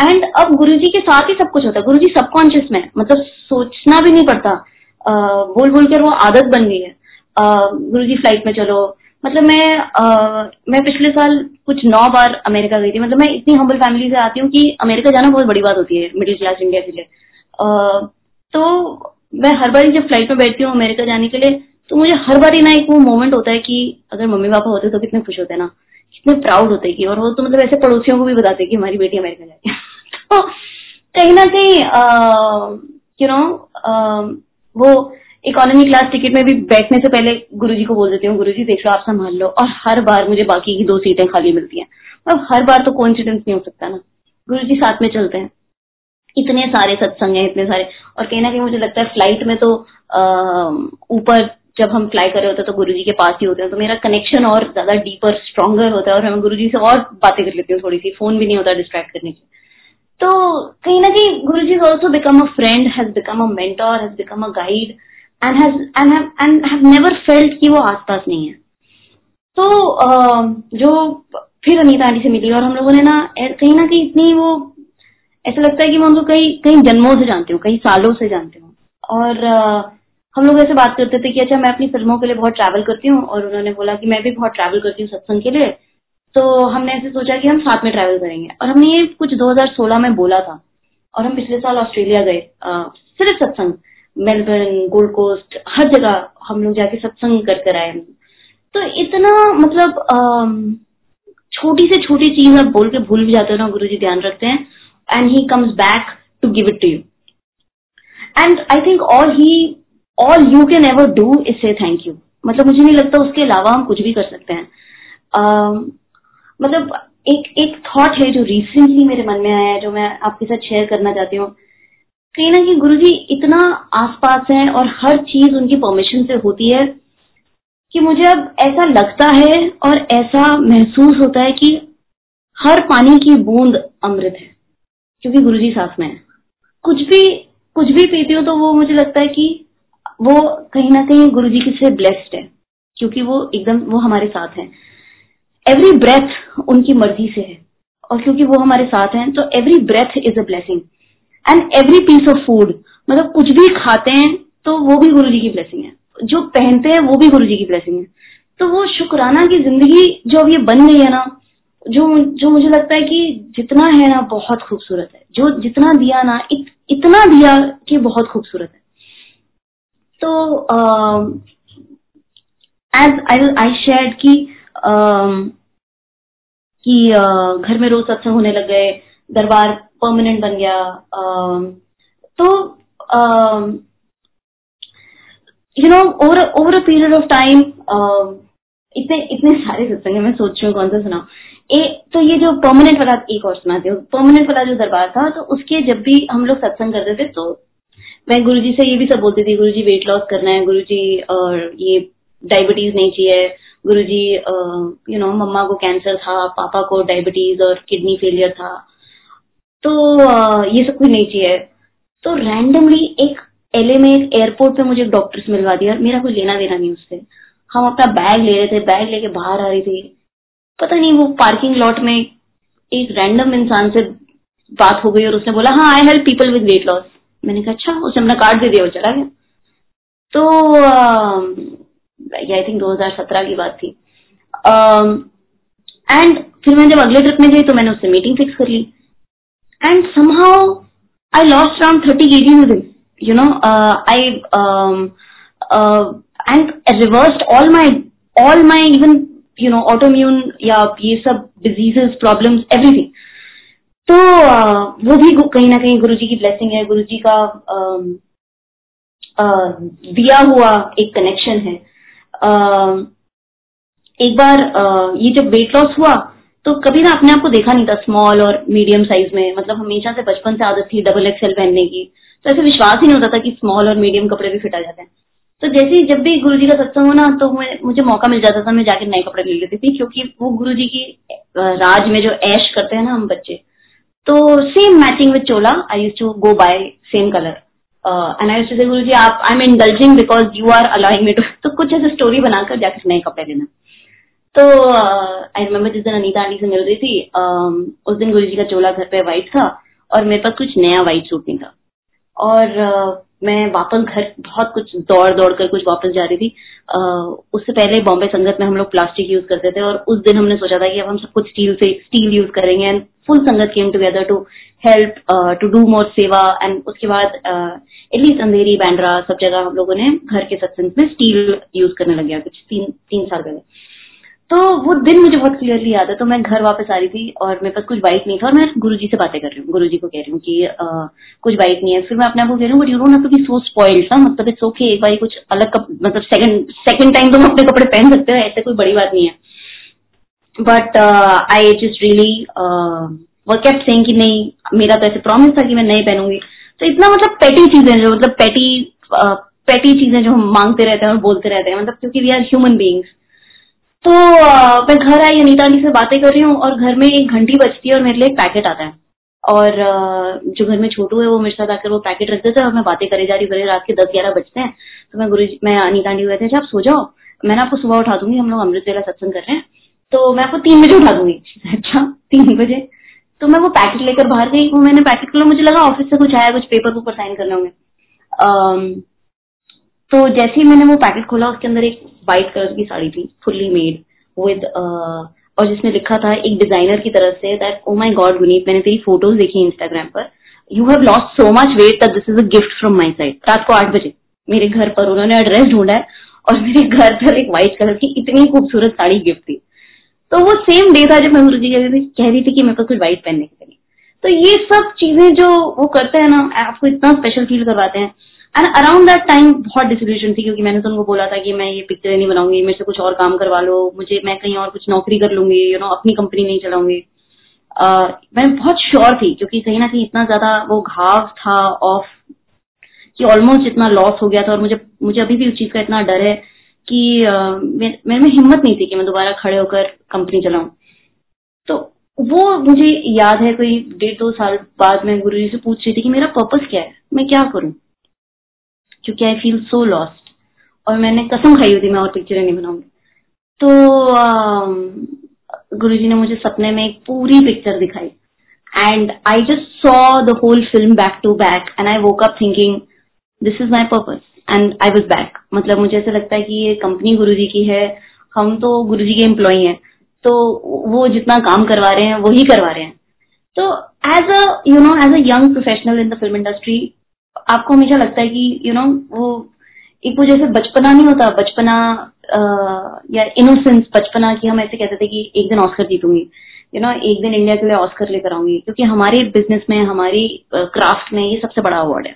एंड अब गुरु के साथ ही सब कुछ होता है। गुरु जी सबकॉन्शियस में मतलब सोचना भी नहीं पड़ता। बोल बोल कर वो आदत बन गई है। गुरु जी फ़्लाइट में चलो। मतलब मैं आ, मैं पिछले साल कुछ नौ बार अमेरिका गई थी। मतलब मैं इतनी हम्बल फैमिली से आती हूँ कि अमेरिका जाना बहुत बड़ी बात होती है। मिडिल क्लास इंडिया के लिए। तो मैं हर बार जब फ़्लाइट में बैठती हूँ अमेरिका जाने के लिए तो मुझे हर बार ही ना एक वो मोमेंट होता है कि अगर मम्मी पापा होते तो कितने खुश होते ना। कितने प्राउड होते कि, और वो तो मतलब ऐसे पड़ोसियों को भी बताते कि हमारी बेटी अमेरिका जाए तो कहीं ना कहीं यू नो वो इकोनॉमी क्लास टिकट में भी बैठने से पहले गुरुजी को बोल देती हूँ, गुरुजी देख लो, आप संभाल लो, और हर बार मुझे बाकी की दो सीटें खाली मिलती हैं। मतलब हर बार तो कोइंसिडेंस नहीं हो सकता ना। गुरु साथ में चलते हैं। इतने सारे सत्संग हैं, इतने सारे, और कहीं ना कहीं मुझे लगता है फ़्लाइट में तो ऊपर जब हम फ्लाई कर रहे होते हैं तो गुरु जी के पास ही होते हैं तो मेरा कनेक्शन और ज़्यादा डीपर स्ट्रॉगर होता है और मैं गुरुजी से और बातें कर लेती हूँ थोड़ी सी फ़ोन भी नहीं होता डिस्ट्रैक्ट करने की। तो कहीं ना कहीं Guru ji also become a friend has become a mentor has become a guide and has and have never felt कि वो आसपास नहीं है। तो जो फिर अनीता आंटी से मिली और हम लोगों ने ना कहीं ना कहीं इतनी वो, ऐसा लगता है कि मैं उनको कई कई जन्मों से जानती हूँ कई सालों से जानती हूँ। और हम लोग ऐसे बात करते थे कि अच्छा मैं अपनी फ़िल्मों के लिए बहुत ट्रैवल करती हूँ और उन्होंने बोला कि मैं भी बहुत ट्रैवल करती हूँ सत्संग के लिए। तो हमने ऐसे सोचा कि हम साथ में ट्रैवल करेंगे। और हमने ये कुछ 2016 में बोला था। और हम पिछले साल ऑस्ट्रेलिया गए। सिर्फ़ सत्संग। मेलबर्न, गोल्ड कोस्ट, हर जगह हम लोग जाके सत्संग कर कर आए। तो इतना मतलब छोटी से छोटी चीज़ आप बोल के भूल भी जाते हो ना गुरु जी ध्यान रखते हैं। And he comes back to give it to you and I think all he all you can ever do is say thank you मतलब मुझे नहीं लगता उसके अलावा हम कुछ भी कर सकते हैं। uh, मतलब एक एक थॉट है जो रिसेंटली मेरे मन में आया है जो मैं आपके साथ शेयर करना चाहती हूँ। कहीं ना कहीं गुरु जी इतना आसपास है और हर चीज़ उनकी परमिशन से होती है कि मुझे अब ऐसा लगता है और ऐसा महसूस होता है कि हर पानी की बूंद अमृत है क्योंकि गुरु जी साथ में है। कुछ भी कुछ भी पीती हूँ तो वो मुझे लगता है कि वो कहीं ना कहीं गुरु जी से ब्लेस्ड है क्योंकि वो एकदम वो हमारे साथ हैं। एवरी ब्रेथ उनकी मर्ज़ी से है और क्योंकि वो हमारे साथ हैं तो every breath is a blessing and every piece of food मतलब कुछ भी खाते हैं तो वो भी गुरु जी की ब्लेसिंग है। जो पहनते हैं वो भी गुरु जी की ब्लेसिंग है। तो वो शुक्राना की ज़िंदगी जो अब ये बन गई है ना जो जो मुझे लगता है कि जितना है ना बहुत खूबसूरत है। जो जितना दिया ना इत, इतना दिया कि बहुत खूबसूरत है। तो एज आई आई शेयर की कि uh, घर में रोज सत्संग होने लग गए दरबार परमानेंट बन गया uh, तो you know over over a period of time इतने इतने सारे सत्संग मैं सोच रही हूँ कौन सा सुनाऊ। तो ये जो परमानेंट वाला एक और सुनाती हूँ। परमानेंट वाला जो दरबार था तो उसके जब भी हम लोग सत्संग करते थे तो मैं गुरु जी से ये भी सब बोलती थी गुरु जी वेट लॉस करना है गुरु जी और ये डायबिटीज़ नहीं चाहिए। गुरु जी यू नो मम्मा को कैंसर था, पापा को डायबिटीज़ और किडनी फेलियर था। तो ये सब कुछ नहीं चाहिए। तो रैंडमली एक एलए में, एक एयरपोर्ट पे मुझे एक डॉक्टर से मिलवा दिया मेरा कोई लेना देना नहीं उससे। हम अपना बैग ले रहे थे बैग लेके बाहर आ रही थी। पता नहीं, वो पार्किंग लॉट में एक रैंडम इंसान से बात हो गई और उसने बोला हाँ I help people with weight loss मैंने कहा अच्छा उसने अपना कार्ड दे दिया वो चला गया। तो आई थिंक 2017 की बात थी। एंड um, फिर मैं जब अगले ट्रिप में गई तो मैंने उससे मीटिंग फिक्स कर ली। And somehow I lost around thirty KG with you know I and reversed all my all my even you know autoimmune या ये सब डिजीजेस प्रॉब्लम्स एवरीथिंग तो वो भी कहीं ना कहीं गुरु जी की ब्लेसिंग है। गुरु जी का दिया हुआ एक कनेक्शन है। एक बार ये जब वेट लॉस हुआ तो कभी ना अपने आप को देखा नहीं था स्मॉल और मीडियम साइज़ में। मतलब हमेशा से बचपन से आदत थी डबल एक्सएल पहनने की। तो ऐसे विश्वास ही नहीं होता था कि स्मॉल और मीडियम कपड़े भी फिट आ जाते हैं। तो जैसे जब भी गुरु जी का सत्संग हो ना तो मुझे मौका मिल जाता था, मैं जाके नए कपड़े ले लेती थी, क्योंकि वो गुरु जी की राज में जो ऐश करते हैं ना हम बच्चे तो same matching with chola I use to go by same colour and I say Guru ji आप I am indulging because you are allowing me to तो कुछ ऐसे स्टोरी बनाकर जाकर नए कपड़े लेना. तो आई रिमेम्बर जिस दिन अनीता आंटी से मिल रही थी uh, उस दिन गुरु जी का चोला घर पे व्हाइट था और मेरे पास कुछ नया व्हाइट सूट नहीं था। और uh, मैं वापस घर बहुत कुछ दौड़ दौड़ कर कुछ वापस जा रही थी। Uh, उससे पहले बॉम्बे संगत में हम लोग प्लास्टिक यूज़ करते थे और उस दिन हमने सोचा था कि अब हम सब कुछ स्टील से स्टील यूज़ करेंगे and full sangat came together to help to do more seva and उसके बाद एटलीस्ट अंधेरी बैंड्रा सब जगह हम लोगों ने घर के सत्संग में स्टील यूज़ करने लग गया कुछ तीन तीन साल पहले तो वो दिन मुझे बहुत क्लियरली याद है तो मैं घर वापस आ रही थी और मेरे पास कुछ बाइक नहीं था और मैं गुरु जी से बातें कर रही हूँ। गुरु जी को कह रही हूँ कि आ, कुछ बाइक नहीं है। फिर मैं अपने आप को कह रही हूँ but you don't have so spoiled ना मतलब इट्स ओके एक बार कुछ अलग कप, मतलब सेकंड सेकंड टाइम तुम अपने कपड़े पहन सकते हो ऐसे कोई बड़ी बात नहीं है। बट आई जस्ट रियली वो कैप्ट सेइंग कि नहीं, मेरा तो ऐसे प्रॉमिस था कि मैं नहीं पहनूँगी। तो इतना मतलब पेटी चीज़ें जो मतलब पेटी पेटी चीज़ें जो हम मांगते रहते हैं और बोलते रहते हैं मतलब क्योंकि वी आर ह्यूमन बींग्स तो मैं घर आई, अनिता जी से बातें कर रही हूँ और घर में एक घंटी बजती है और मेरे लिए एक पैकेट आता है। और जो घर में छोटू है, वो मेरे साथ आकर वो पैकेट रख देते हैं और मैं बातें करे जा रही बड़े रात के दस ग्यारह बजते हैं। तो मैं गुरु मैं अनिता जी कहते हैं आप सो जाओ। मैंने आपको सुबह उठा दूँगी, हम लोग अमृत वेला सत्संग कर रहे हैं। तो मैं आपको तीन बजे उठा दूँगी। अच्छा तीन बजे। तो मैं वो पैकेट लेकर बाहर गई, वो मैंने पैकेट खोला, मुझे लगा ऑफ़िस से कुछ आया, कुछ पेपर ऊपर साइन करने होंगे। तो जैसे ही मैंने वो पैकेट खोला, उसके अंदर एक व्हाइट कलर की साड़ी थी फुल्ली मेड विद और जिसमें लिखा था एक डिज़ाइनर की तरफ़ से that oh my god Guneet मैंने तेरी फ़ोटोज़ देखी इंस्टाग्राम पर। You have lost so much weight that this is a gift from my side रात को आठ बजे, मेरे घर पर उन्होंने एड्रेस ढूंढा है, और मेरे घर पर एक व्हाइट कलर की इतनी खूबसूरत साड़ी गिफ्ट थी। तो वो सेम डे था जब मैं जी कह रही थी कि मेरे पास कुछ व्हाइट पहनने के लिए तो ये सब चीज़ें जो वो करते हैं ना आपको इतना स्पेशल फील करवाते हैं। एंड अराउंड दैट टाइम बहुत डिसिल्यूशन थी क्योंकि मैंने तो उनको बोला था कि मैं ये पिक्चर नहीं बनाऊँगी मेरे से कुछ और काम करवा लो मुझे मैं कहीं और कुछ नौकरी कर लूँगी यू you नो know, अपनी कंपनी नहीं चलाऊँगी। uh, मैं बहुत श्योर थी क्योंकि कहीं ना कहीं इतना ज़्यादा वो घाव था ऑफ़ कि ऑलमोस्ट इतना लॉस हो गया था और मुझे मुझे अभी भी उस चीज़ का इतना डर है कि मेरे में हिम्मत नहीं थी कि मैं दोबारा खड़े होकर कंपनी चलाऊं। तो वो मुझे याद है कोई डेढ़ दो साल बाद मैं गुरु जी से पूछ रही थी कि मेरा पर्पस क्या है? मैं क्या करूँ? क्योंकि आई फील सो लॉस्ट और मैंने कसम खाई हुई थी मैं और पिक्चरें नहीं बनाऊँगी। तो गुरु जी ने मुझे सपने में एक पूरी पिक्चर दिखाई। And I just saw the whole film back to back and I woke up thinking this is my purpose and I was back मतलब मुझे ऐसा लगता है कि ये कंपनी गुरु जी की है। हम तो गुरु जी के एम्प्लॉय हैं। तो वो जितना काम करवा रहे हैं वो ही करवा रहे हैं। तो as a you know as a young professional in the film industry आपको हमेशा लगता है कि यू you नो know, वो एक वो जैसे बचपना नहीं होता बचपना या इनोसेंस बचपना की हम ऐसे कहते थे कि एक दिन ऑस्कर जीतूँगी। यू नो एक दिन इंडिया के लिए ऑस्कर लेकर आऊँगी। क्योंकि हमारे बिज़नेस में हमारी क्राफ्ट में ये सबसे बड़ा अवार्ड है।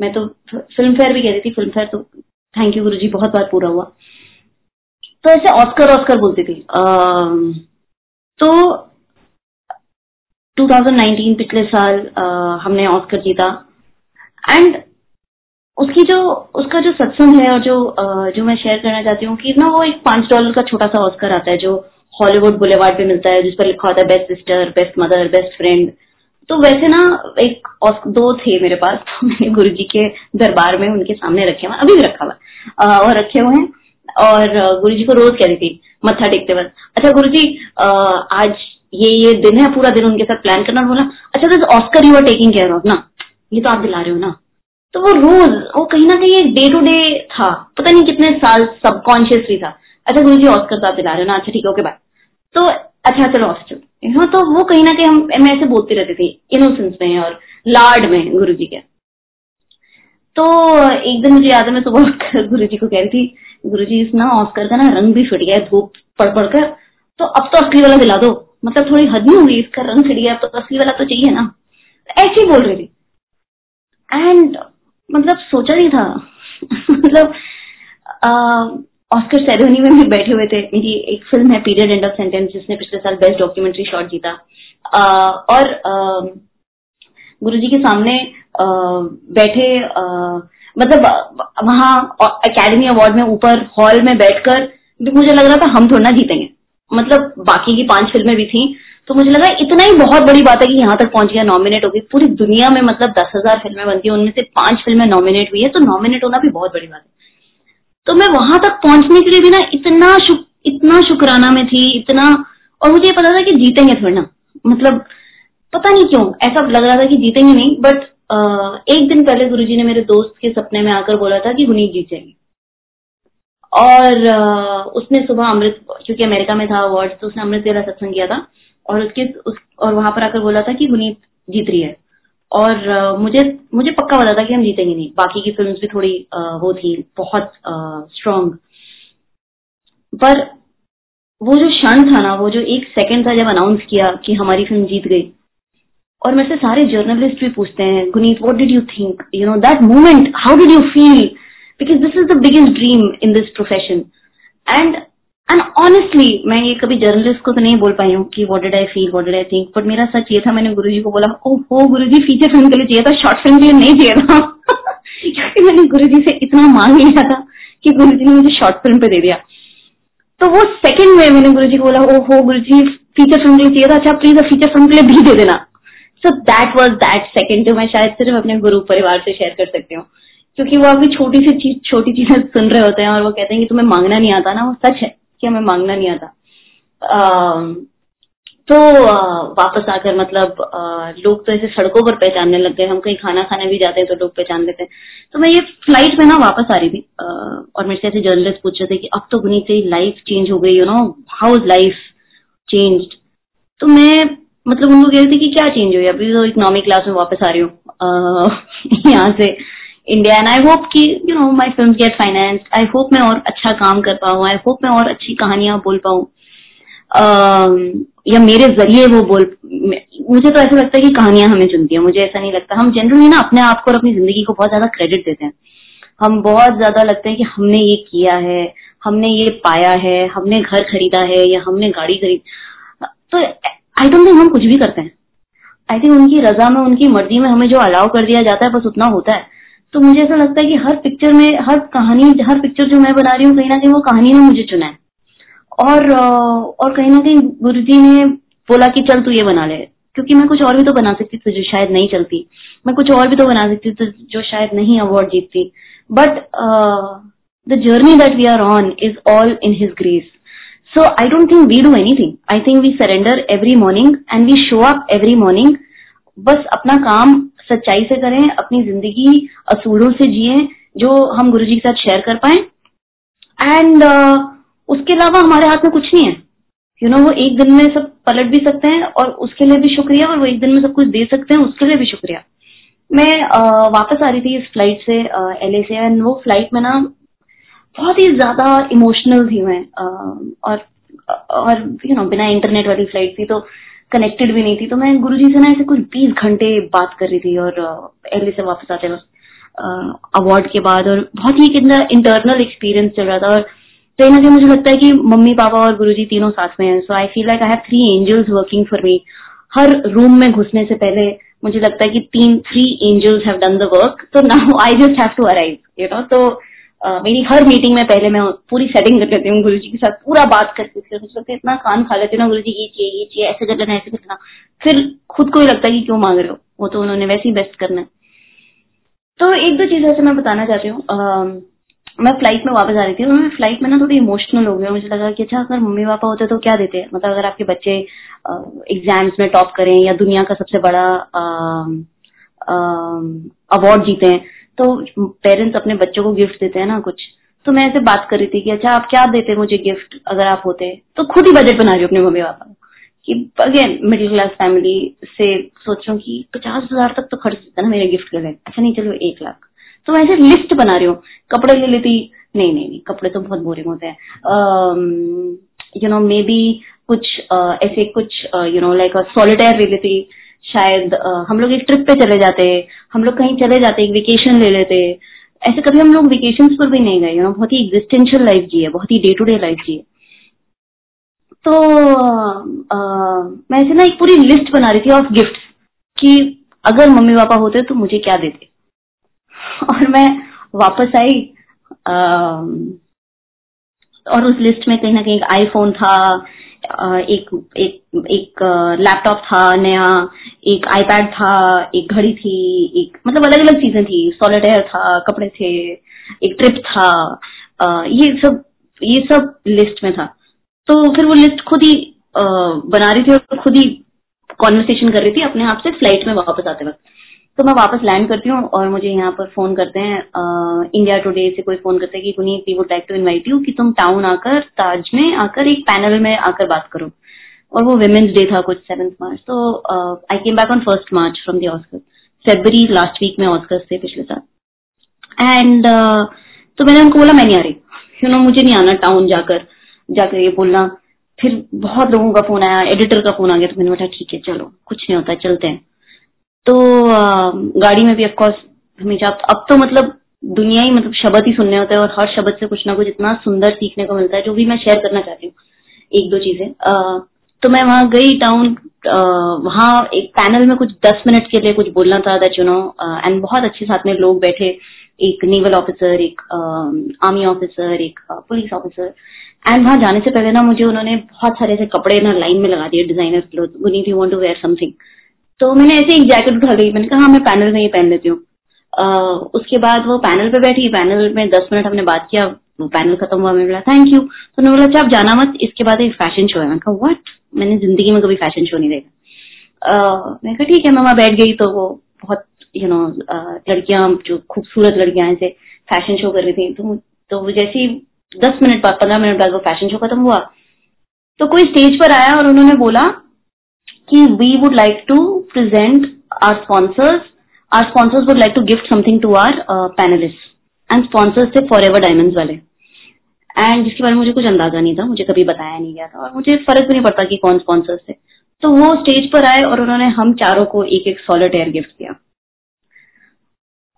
मैं तो फ़िल्म फेयर भी कह रही थी फ़िल्म फेयर तो थैंक यू गुरु जी बहुत बार पूरा हुआ। तो ऐसे ऑस्कर ऑस्कर बोलती थी। तो 2019 पिछले साल हमने ऑस्कर जीता। एंड उसकी जो, उसका जो सत्संग है और जो जो मैं शेयर करना चाहती हूँ कि ना वो एक पाँच डॉलर का छोटा सा ऑस्कर आता है, जो हॉलीवुड बुलेवार्ड पे मिलता है, जिस पर लिखा होता है best sister best mother best friend तो वैसे ना एक दो थे मेरे पास तो मैंने गुरु जी के दरबार में उनके सामने रखे हुए, अभी भी रखा हुआ और रखे हुए हैं, और गुरु जी को रोज कह रही थी, मत्था टेकते वक्त अच्छा गुरु जी आज ये ये दिन है, पूरा दिन उनके साथ प्लान करना बोला अच्छा this Oscar you are taking care of ना, ये तो आप दिला रहे हो ना? तो वो रोज, वो कहीं ना कहीं डे टू डे था, पता नहीं कितने साल सबकॉन्शियसली था अच्छा गुरु जी ऑस्कर तो आप दिला रहे हो ना अच्छा ठीक है ओके बाय तो अच्छा चलो ऑस्कर हाँ तो वो कहीं ना कहीं हम ऐसे बोलती रहती थी इनोसेंस में और लाड में गुरु जी के। तो एक दिन मुझे याद है, मैं सुबह गुरु जी को कह रही थी गुरु जी इस ना ऑस्कर का ना रंग भी फिट गया है, धूप पड़ पड़कर तो अब तो असली वाला दिला दो मतलब थोड़ी हद नहीं होगी, इसका रंग फिट गया, अब तो असली वाला तो चाहिए ना। ऐसे ही बोल रही थी। एंड मतलब सोचा नहीं था। मतलब ऑस्कर सेरेमनी में भी बैठे हुए थे। मेरी एक फ़िल्म है पीरियड एंड ऑफ़ सेंटेंस जिसने पिछले साल बेस्ट डॉक्यूमेंट्री शॉट जीता। uh, और गुरु जी के सामने uh, बैठे uh, मतलब वहाँ एकेडमी अवार्ड में ऊपर हॉल में बैठकर मुझे लग रहा था हम थोड़ा जीतेंगे। मतलब बाकी की पाँच फ़िल्में भी थी। तो मुझे लगा इतना ही बहुत बड़ी बात है कि यहाँ तक पहुँच गया नॉमिनेट हो गई। पूरी दुनिया में मतलब दस हज़ार फ़िल्में बनती है उनमें से पाँच फ़िल्में नॉमिनेट हुई है तो नॉमिनेट होना भी बहुत बड़ी बात है। तो मैं वहाँ तक पहुँचने के लिए भी ना इतना शुक, इतना शुक्राना में थी इतना और मुझे पता था कि जीतेंगे थोड़ा ना। मतलब पता नहीं क्यों ऐसा लग रहा था कि जीतेंगे नहीं बट एक दिन पहले गुरुजी ने मेरे दोस्त के सपने में आकर बोला था कि गुनीत जीतेंगे और उसने सुबह अमृत क्योंकि अमेरिका में था अवार्ड तो उसने अमृत वेला सत्संग किया था और उसके उस, और वहाँ पर आकर बोला था कि गुनीत जीत रही है। और मुझे मुझे पक्का पता था कि हम जीतेंगे नहीं। बाकी की फिल्म्स भी थोड़ी वो थी, बहुत स्ट्रांग पर वो जो क्षण था ना, वो जो एक सेकंड था जब अनाउंस किया कि हमारी फ़िल्म जीत गई, और मेरे से सारे जर्नलिस्ट भी पूछते हैं Guneet what did you think you know that moment how did you feel because this is the biggest dream in this profession and and honestly मैं ये कभी जर्नलिस्ट को तो नहीं बोल पाई हूँ कि what did I feel what did I think but मेरा सच ये था, मैंने गुरु जी को बोला ओ हो गुरु जी फीचर फ़िल्म के लिए चाहिए था शॉर्ट फ़िल्म के लिए नहीं चाहिए था। क्योंकि मैंने गुरु जी से इतना मांग लिया था कि गुरु जी ने मुझे शॉर्ट फ़िल्म पे दे दिया। तो वो सेकंड में मैंने गुरु जी को बोला ओ हो गुरु जी फीचर फ़िल्म के लिए चाहिए था अच्छा प्लीज़ फीचर फ़िल्म के लिए भी दे देना। So that was that second जो मैं शायद सिर्फ़ अपने गुरु परिवार से शेयर कर सकती हूँ। क्योंकि वो अभी छोटी सी चीज़, छोटी चीज़ें सुन रहे होते हैं और वो कहते हैं कि तुम्हें मांगना नहीं आता ना, वो सच है। कि हमें मांगना नहीं आता। तो वापस आकर मतलब लोग तो ऐसे सड़कों पर पहचानने लग गए। हम कहीं खाना खाने भी जाते हैं तो लोग पहचान लेते हैं। तो मैं ये फ़्लाइट में ना वापस आ रही थी। और मेरे से ऐसे जर्नलिस्ट पूछ रहे थे कि अब तो गुनी से लाइफ चेंज हो गई you know how is life change तो मैं मतलब उनको कह रही थी कि क्या चेंज हुई? अभी तो इकोनॉमिक क्लास में वापस आ रही हूँ। यहाँ से। इंडिया एंड आई होप कि you know my film get finance I hope मैं और अच्छा काम कर पाऊँ. आई होप मैं और अच्छी कहानियाँ बोल पाऊँ. Uh, या मेरे ज़रिए वो बोल मुझे तो ऐसा लगता है कि कहानियाँ हमें चुनती है. मुझे ऐसा नहीं लगता. हम जनरली ना अपने आप को और अपनी ज़िंदगी को बहुत ज़्यादा क्रेडिट देते हैं. हम बहुत ज़्यादा लगते हैं कि हमने ये किया है हमने ये पाया है हमने घर खरीदा है या हमने गाड़ी खरीद तो आई डोंट थिंक हम कुछ भी करते हैं. आई थिंक उनकी रजा में उनकी मर्ज़ी में हमें जो अलाउ कर दिया जाता है बस उतना होता है. तो मुझे ऐसा लगता है कि हर पिक्चर में, हर कहानी, हर पिक्चर जो मैं बना रही हूँ, कहीं ना कहीं वो कहानी ने मुझे चुना है। और और कहीं ना कहीं गुरु जी ने बोला कि चल तू ये बना ले, क्योंकि मैं कुछ और भी तो बना सकती थी जो शायद नहीं चलती। मैं कुछ और भी तो बना सकती थी जो शायद नहीं अवार्ड जीतती। But the journey that we are on is all in his grace so I don't think we do anything I think we surrender every morning and we show up every morning बस अपना काम सच्चाई से करें अपनी ज़िंदगी असूलों से जिए जो हम गुरु जी के साथ शेयर कर पाए। एंड uh, उसके अलावा हमारे हाथ में कुछ नहीं है। यू you नो know, वो एक दिन में सब पलट भी सकते हैं और उसके लिए भी शुक्रिया और वो एक दिन में सब कुछ दे सकते हैं उसके लिए भी शुक्रिया। मैं uh, वापस आ रही थी इस फ़्लाइट से एल uh, से एंड वो फ़्लाइट में ना बहुत ही ज़्यादा इमोशनल थी मैं uh, और और यू नो बिना इंटरनेट वाली फ़्लाइट थी तो कनेक्टेड भी नहीं थी। तो मैं गुरु जी से ना ऐसे कुछ बीस घंटे बात कर रही थी और एल से वापस आते वक्त अवार्ड के बाद और बहुत ही कितना इंटरनल एक्सपीरियंस चल रहा था और कहीं ना कहीं मुझे लगता है कि मम्मी, पापा और गुरु जी तीनों साथ में हैं। So I feel like I have three angels working for me her room में घुसने से पहले मुझे लगता है कि तीन three angels have done the work तो now I just have to arrive you know तो मेरी हर मीटिंग में पहले मैं पूरी सेटिंग कर लेती हूँ गुरु जी के साथ, पूरा बात करती थी सोचते इतना कान खा लेते ना गुरु जी ये चाहिए ये चाहिए, ऐसे कर लेना ऐसे करना। फिर खुद को ही लगता है कि क्यों मांग रहे हो? वो तो उन्होंने वैसे ही बेस्ट करना है। तो एक दो चीज़ ऐसे मैं बताना चाहती हूँ। मैं फ़्लाइट में वापस आ रही थी मैं फ़्लाइट में ना थोड़ी इमोशनल हो गई मुझे लगा कि अच्छा अगर मम्मी पापा होते तो क्या देते? हैं मतलब अगर आपके बच्चे एग्ज़ाम्स में टॉप करें या दुनिया का सबसे बड़ा अवार्ड जीते हैं तो पेरेंट्स अपने बच्चों को गिफ्ट देते हैं ना कुछ। तो मैं ऐसे बात कर रही थी कि अच्छा आप क्या देते मुझे गिफ्ट अगर आप होते? तो खुद ही बजट बना रही अपने मम्मी पापा को कि अगेन मिडिल क्लास फैमिली से सोच रहा हूँ कि पचास हज़ार तक तो खर्च देता ना मेरे गिफ्ट के। लिए अच्छा नहीं, चलो एक लाख। तो मैं ऐसे लिस्ट बना रही हूँ। कपड़े ले लेती, नहीं नहीं नहीं, कपड़े तो बहुत बोरिंग होते हैं। यू नो मे बी कुछ ऐसे कुछ यू नो लाइक सॉलिटेयर ले लेती। शायद हम लोग एक ट्रिप पे चले जाते हम लोग कहीं चले जाते एक वेकेशन ले लेते। ऐसे कभी हम लोग वेकेशन पर भी नहीं गए बहुत ही एग्जिस्टेंशियल लाइफ जी है बहुत ही डे टू डे लाइफ जी है। तो आ, मैं ऐसे ना एक पूरी लिस्ट बना रही थी ऑफ़ गिफ्ट कि अगर मम्मी पापा होते तो मुझे क्या देते। और मैं वापस आई और उस लिस्ट में कहीं ना कहीं आईफोन था एक एक एक लैपटॉप था, नया, एक आईपैड था, एक घड़ी थी, एक मतलब अलग अलग चीज़ें थी। सॉलिटेयर था, कपड़े थे, एक ट्रिप था ये सब ये सब लिस्ट में था। तो फिर वो लिस्ट खुद ही बना रही थी और खुद ही कॉन्वर्सेशन कर रही थी अपने आप से फ़्लाइट में वापस आते वक्त। तो मैं वापस लैंड करती हूँ और मुझे यहाँ पर फ़ोन करते हैं इंडिया टुडे से कोई फ़ोन करते हैं कि Puneet we would like to invite you कि तुम टाउन आकर ताज में आकर एक पैनल में आकर बात करो। और वो वुमेन्स डे था कुछ सेवेंथ मार्च तो I came back on first March from the Oscar February last week में ऑस्कर थे पिछले साल। एंड uh, तो मैंने उनको बोला मैं नहीं आ रही। यू नो मुझे नहीं आना टाउन जाकर जाकर ये बोलना। फिर बहुत लोगों का फ़ोन आया एडिटर का फ़ोन आ गया तो मैंने बोला ठीक है चलो कुछ नहीं होता चलते हैं। तो गाड़ी में भी ऑफकोर्स हमेशा, अब तो मतलब दुनिया ही मतलब शब्द ही सुनने होते हैं और हर शब्द से कुछ ना कुछ इतना सुंदर सीखने को मिलता है, जो भी मैं शेयर करना चाहती हूँ, एक दो चीज़ें। तो मैं वहाँ गई टाउन वहाँ एक पैनल में कुछ दस मिनट के लिए कुछ बोलना था दैट यू नो एंड बहुत अच्छे साथ में लोग बैठे, एक नेवल ऑफिसर एक आर्मी ऑफिसर एक पुलिस ऑफिसर एंड वहाँ जाने से पहले ना, मुझे उन्होंने बहुत सारे ऐसे कपड़े ना लाइन में लगा दिए designer cloth need you want to wear something तो मैंने ऐसे एक जैकेट उठा ली। मैंने कहा हाँ मैं पैनल में ही पहन लेती हूँ। उसके बाद वो पैनल पे बैठी। पैनल में दस मिनट हमने बात किया। वो पैनल खत्म हुआ। मैंने बोला थैंक यू तो उन्होंने बोला अच्छा आप जाना मत। इसके बाद एक फ़ैशन शो है। मैंने कहा व्हाट मैंने ज़िंदगी में कभी फ़ैशन शो नहीं देखा। मैंने कहा, ठीक है मैं वहाँ बैठ गई। तो वो बहुत यू नो लड़कियाँ, जो खूबसूरत लड़कियाँ ऐसे फ़ैशन शो कर रही थी। तो तो जैसे ही दस मिनट बाद, पंद्रह मिनट बाद वो फ़ैशन शो खत्म हुआ। तो कोई स्टेज पर आया और उन्होंने बोला कि we would like to present our sponsors our sponsors would like to gift something to our panelist and sponsors थे फॉर एवर डायमंड वाले। एंड जिसके बारे में मुझे कुछ अंदाज़ा नहीं था, मुझे कभी बताया नहीं गया था और मुझे फ़र्क भी नहीं पड़ता कि कौन स्पॉन्सर्स थे। तो वो स्टेज पर आए और उन्होंने हम चारों को एक एक सॉलिड एयर गिफ्ट किया।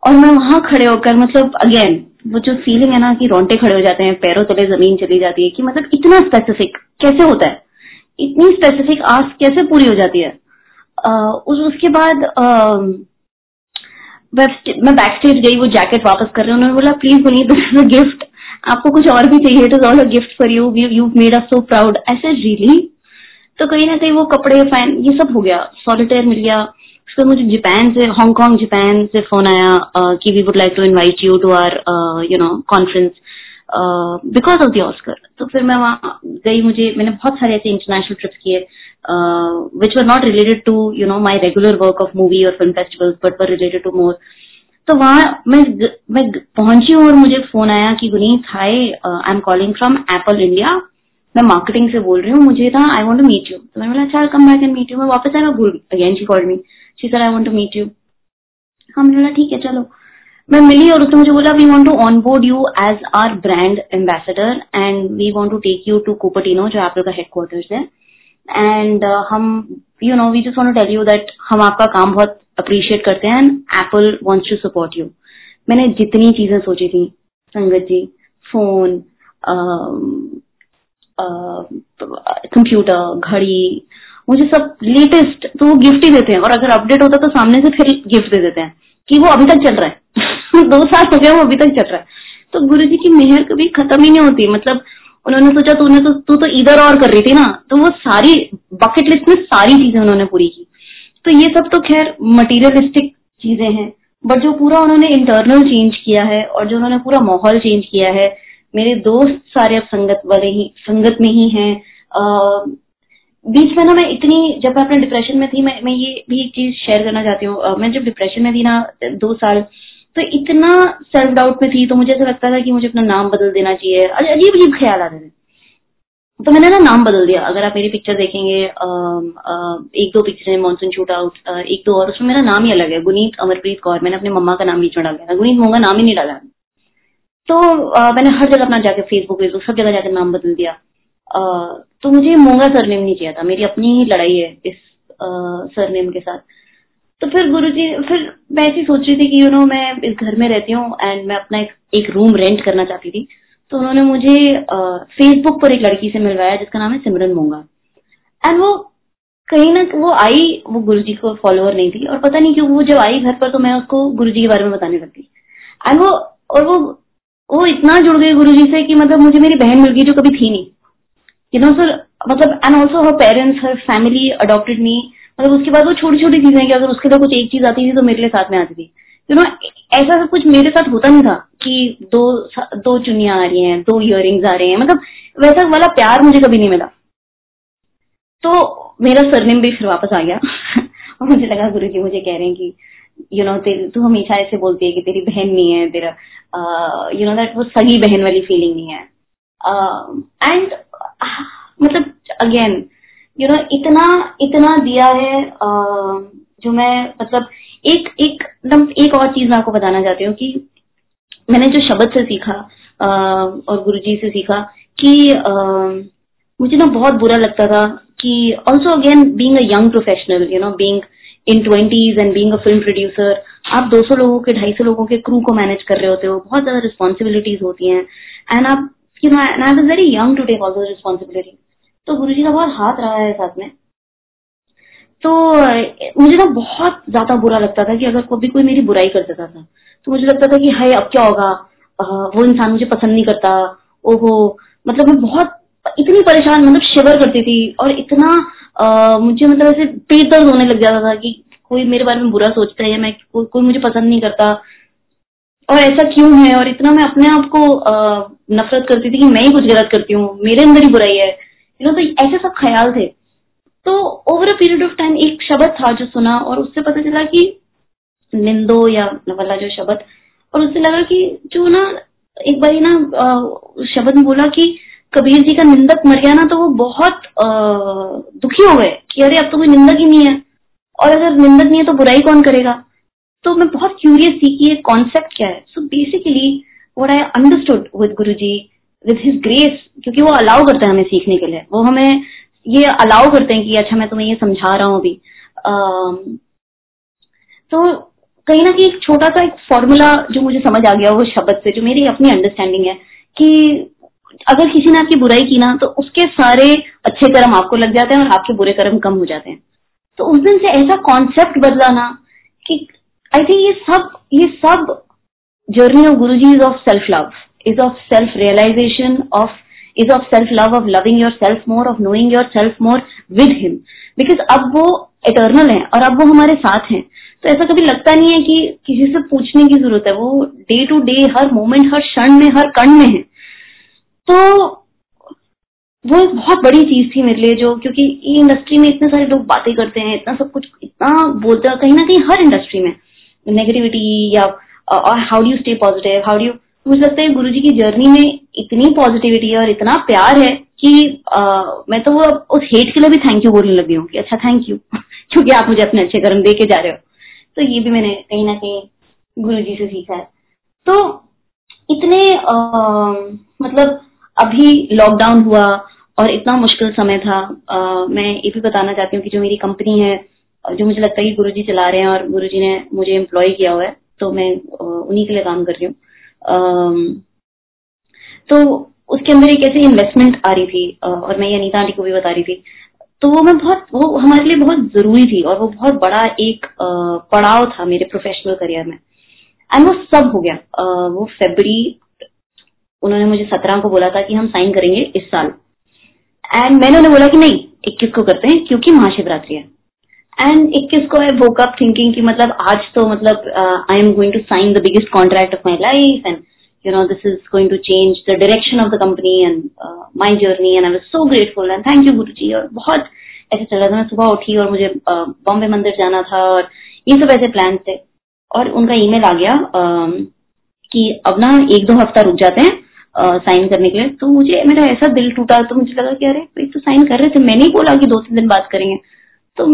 और मैं वहाँ खड़े होकर मतलब अगेन वो जो फीलिंग है ना कि रोंटे खड़े हो जाते हैं, पैरों तले ज़मीन चली जाती है कि मतलब इतना स्पेसिफिक कैसे होता है? इतनी स्पेसिफिक आस कैसे पूरी हो जाती है? उस, उसके बाद मैं बैक स्टेज गई, वो जैकेट वापस कर रहे उन्होंने बोला please Puneet this is a gift आपको कुछ और भी चाहिए it is all a gift for you you made us so proud ऐसे रियली तो कहीं ना कहीं वो कपड़े फ़ैन ये सब हो गया। सॉलिटेयर मिल गया। उसके मुझे जापान से हांगकांग जापान से फ़ोन आया कि we would like to invite you to our you know conference because of the Oscar तो फिर मैं वहाँ गई, मुझे, मैंने बहुत सारे ऐसे इंटरनेशनल ट्रिप्स किए which were not related to you know my regular work of movie और film festival but were related to more तो वहाँ मैं मैं पहुँची और मुझे फ़ोन आया कि Guneet hi I am calling from Apple India मैं मार्केटिंग से बोल रही हूँ, मुझे था I want to meet you तो मैंने बोला अच्छा come back and meet you मैं वापस आया भूल again she called me she sir I want to meet you हाँ मैंने बोला, ठीक है, चलो. मैं मिली और उसने मुझे बोला we want to onboard you as our brand ambassador and we want to take you to Cupertino जो एप्पल का हेडक्वार्टर्स है. एंड uh, हम you know we just want to tell you that हम आपका काम बहुत अप्रिशिएट करते हैं and Apple wants to support you मैंने जितनी चीज़ें सोची थी संगत जी फ़ोन कंप्यूटर uh, uh, घड़ी मुझे सब लेटेस्ट तो वो गिफ्ट ही देते हैं और अगर अपडेट होता तो सामने से फिर गिफ्ट दे देते हैं। कि वो अभी तक चल रहा है। दो साल हो गया वो अभी तक चल रहा है। तो गुरु जी की मेहर कभी खत्म ही नहीं होती। मतलब उन्होंने सोचा तूने तो तू तो इधर और कर रही थी ना। तो वो सारी बकेट लिस्ट में सारी चीज़ें उन्होंने पूरी की। तो ये सब तो खैर मटीरियलिस्टिक चीज़ें हैं। बट जो पूरा उन्होंने इंटरनल चेंज किया है और जो उन्होंने पूरा माहौल चेंज किया है, मेरे दोस्त सारे अब संगत वाले ही, संगत में ही हैं। बीच में ना मैं इतनी जब मैं अपने डिप्रेशन में थी मैं मैं ये भी एक चीज़ शेयर करना चाहती हूँ। मैं जब डिप्रेशन में थी ना दो साल तो इतना सेल्फ डाउट में थी तो मुझे ऐसा लगता था कि मुझे अपना नाम बदल देना चाहिए। अजीब अजीब ख्याल आते थे। तो मैंने ना नाम बदल दिया। अगर आप मेरी पिक्चर देखेंगे आ, आ, एक दो पिक्चर है मानसून शूट आउट एक दो और उसमें मेरा नाम ही अलग है। गुनीत अमरप्रीत कौर। मैंने अपने मम्मा का नाम बीच में डाल दिया था। गुनीत मोंगा नाम ही नहीं डाला। तो मैंने हर जगह अपना जाके फेसबुक वेसबुक सब जगह जाकर नाम बदल दिया। तो मुझे मोंगा सरनेम नहीं चाहिए था। मेरी अपनी ही लड़ाई है इस सरनेम के साथ। तो फिर गुरुजी फिर मैं ऐसी सोच रही थी कि यू नो मैं इस घर में रहती हूँ एंड मैं अपना एक, एक रूम रेंट करना चाहती थी। तो उन्होंने मुझे फेसबुक पर एक लड़की से मिलवाया जिसका नाम है सिमरन मोंगा। एंड वो कहीं ना वो आई वो गुरुजी को फॉलोअर नहीं थी और पता नहीं क्यों वो जब आई घर पर तो मैं उसको गुरुजी के बारे में बताने लगती एंड वो और वो वो इतना जुड़ गई गुरुजी से कि मतलब मुझे मेरी बहन मिल गई जो कभी थी नहीं। यू नो सर मतलब and also her parents her family adopted me मतलब उसके बाद वो छोटी छोटी चीज़ें कि अगर उसके लिए कुछ एक चीज़ आती थी तो मेरे लिए साथ में आती थी। यू नो ऐसा सब कुछ मेरे साथ होता नहीं था कि दो दो चुनिया आ रही हैं दो इयर आ रहे हैं। मतलब वैसा वाला प्यार मुझे कभी नहीं मिला। तो मेरा सरनेम भी फिर वापस आ गया। और मुझे लगा गुरु जी मुझे कह रहे हैं कि यू नो तू हमेशा ऐसे बोलती है कि तेरी बहन नहीं है तेरा यू नो दैट वो सही बहन वाली फीलिंग नहीं है। एंड uh, मतलब अगेन यू नो इतना इतना दिया है जो मैं मतलब एक एक एकदम एक और चीज़ मैं आपको बताना चाहती हूँ कि मैंने जो शब्द से सीखा और गुरुजी से सीखा कि मुझे ना बहुत बुरा लगता था कि also again being young professional you know being in twenties and being film producer आप 200 लोगों के 250 लोगों के क्रू को मैनेज कर रहे होते हो, बहुत ज़्यादा रिस्पॉन्सिबिलिटीज होती हैं एंड आप you know I very young to take all those responsibility तो गुरु जी का बहुत हाथ रहा है साथ में। तो मुझे ना बहुत ज़्यादा बुरा लगता था कि अगर कभी कोई मेरी बुराई कर देता था तो मुझे लगता था कि हाय अब क्या होगा? वो इंसान मुझे पसंद नहीं करता। ओहो मतलब मैं बहुत इतनी परेशान मतलब शिवर करती थी और इतना आ, मुझे मतलब ऐसे पेट दर्द होने लग जाता था कि कोई मेरे बारे में बुरा सोचता है या मैं को, कोई मुझे पसंद नहीं करता। और ऐसा क्यों है? और इतना मैं अपने आप को नफरत करती थी कि मैं ही कुछ गलत करती हूँ, मेरे अंदर ही बुराई है। यू नो तो ऐसे सब ख्याल थे। तो over a period of time एक शब्द था जो सुना और उससे पता चला कि निंदो या वाला जो शब्द, और उससे लगा कि जो ना, एक बार ना शब्द में बोला कि कबीर जी का निंदक मर गया ना तो वो बहुत दुखी हो गए कि अरे अब तो कोई निंदक ही नहीं है। और अगर निंदक नहीं है तो बुराई कौन करेगा? तो मैं बहुत क्यूरियस थी कि ये कॉन्सेप्ट क्या है। So basically what I understood with Guru ji with his grace क्योंकि वो अलाउ करते हैं हमें सीखने के लिए। वो हमें ये अलाउ करते हैं कि अच्छा मैं तुम्हें ये समझा रहा हूँ अभी। तो कहीं ना कहीं एक छोटा सा एक फॉर्मूला जो मुझे समझ आ गया वो शब्द से, जो मेरी अपनी अंडरस्टैंडिंग है कि अगर किसी ने आपकी बुराई की ना तो उसके सारे अच्छे कर्म आपको लग जाते हैं और आपके बुरे कर्म कम हो जाते हैं। तो उस दिन से ऐसा कॉन्सेप्ट बदला ना कि आई थिंक ये सब ये सब self love is of self realization of is of self love of loving yourself more of knowing yourself more with him because अब वो एटर्नल है और अब वो हमारे साथ हैं। तो ऐसा कभी लगता नहीं है कि किसी से पूछने की ज़रूरत है। वो डे टू डे हर मोमेंट हर क्षण में, हर कण में है। तो वो एक बहुत बड़ी चीज़ थी मेरे लिए जो, क्योंकि इंडस्ट्री में इतने सारे लोग बातें करते हैं, इतना सब कुछ, इतना बोलते हैं, कहीं ना कहीं हर इंडस्ट्री में। नेगेटिविटी या और how do stay positive how do you मुझे लगता है गुरु जी की जर्नी में इतनी पॉजिटिविटी और इतना प्यार है कि आ, मैं तो वो उस हेट के लिए भी थैंक यू बोलने लगी हूँ कि अच्छा थैंक यू क्योंकि आप मुझे अपने अच्छे कर्म दे के जा रहे हो। तो ये भी मैंने कहीं ना कहीं गुरु जी से सीखा है। तो इतने आ, मतलब अभी लॉकडाउन हुआ और इतना मुश्किल समय था। आ, मैं ये भी बताना चाहती हूँ कि जो मेरी कंपनी है जो मुझे लगता है कि गुरुजी चला रहे हैं और गुरुजी ने मुझे एम्प्लॉय किया हुआ है तो मैं उन्हीं के लिए काम कर रही हूँ। तो उसके अंदर एक ऐसी इन्वेस्टमेंट आ रही थी और मैं ये अनिता आंटी को भी बता रही थी। तो वो मैं बहुत, वो हमारे लिए बहुत ज़रूरी थी और वो बहुत बड़ा एक पड़ाव था मेरे प्रोफेशनल करियर में। एंड वो सब हो गया। वो फेबरी उन्होंने मुझे सत्रह को बोला था कि हम साइन करेंगे इस साल। एंड मैंने उन्हें बोला कि नहीं, इक्कीस को करते हैं क्योंकि महाशिवरात्रि है। एंड इक्कीस को आई वोक अप थिंकिंग कि मतलब आज तो मतलब I am going to sign the biggest contract of my life and you know this is going to change the direction of the company and uh, my journey and I was so grateful and thank you Guruji. और बहुत ऐसे चल रहा था मैं सुबह उठी और मुझे बॉम्बे मंदिर जाना था और ये सब ऐसे प्लान थे। और उनका ईमेल आ गया कि अब ना एक दो हफ़्ता रुक जाते हैं साइन करने के लिए। तो मुझे मेरा ऐसा दिल टूटा तो मुझे लगा कि अरे तो साइन कर रहे थे मैंने ही बोला कि दो तीन दिन बात करेंगे। तो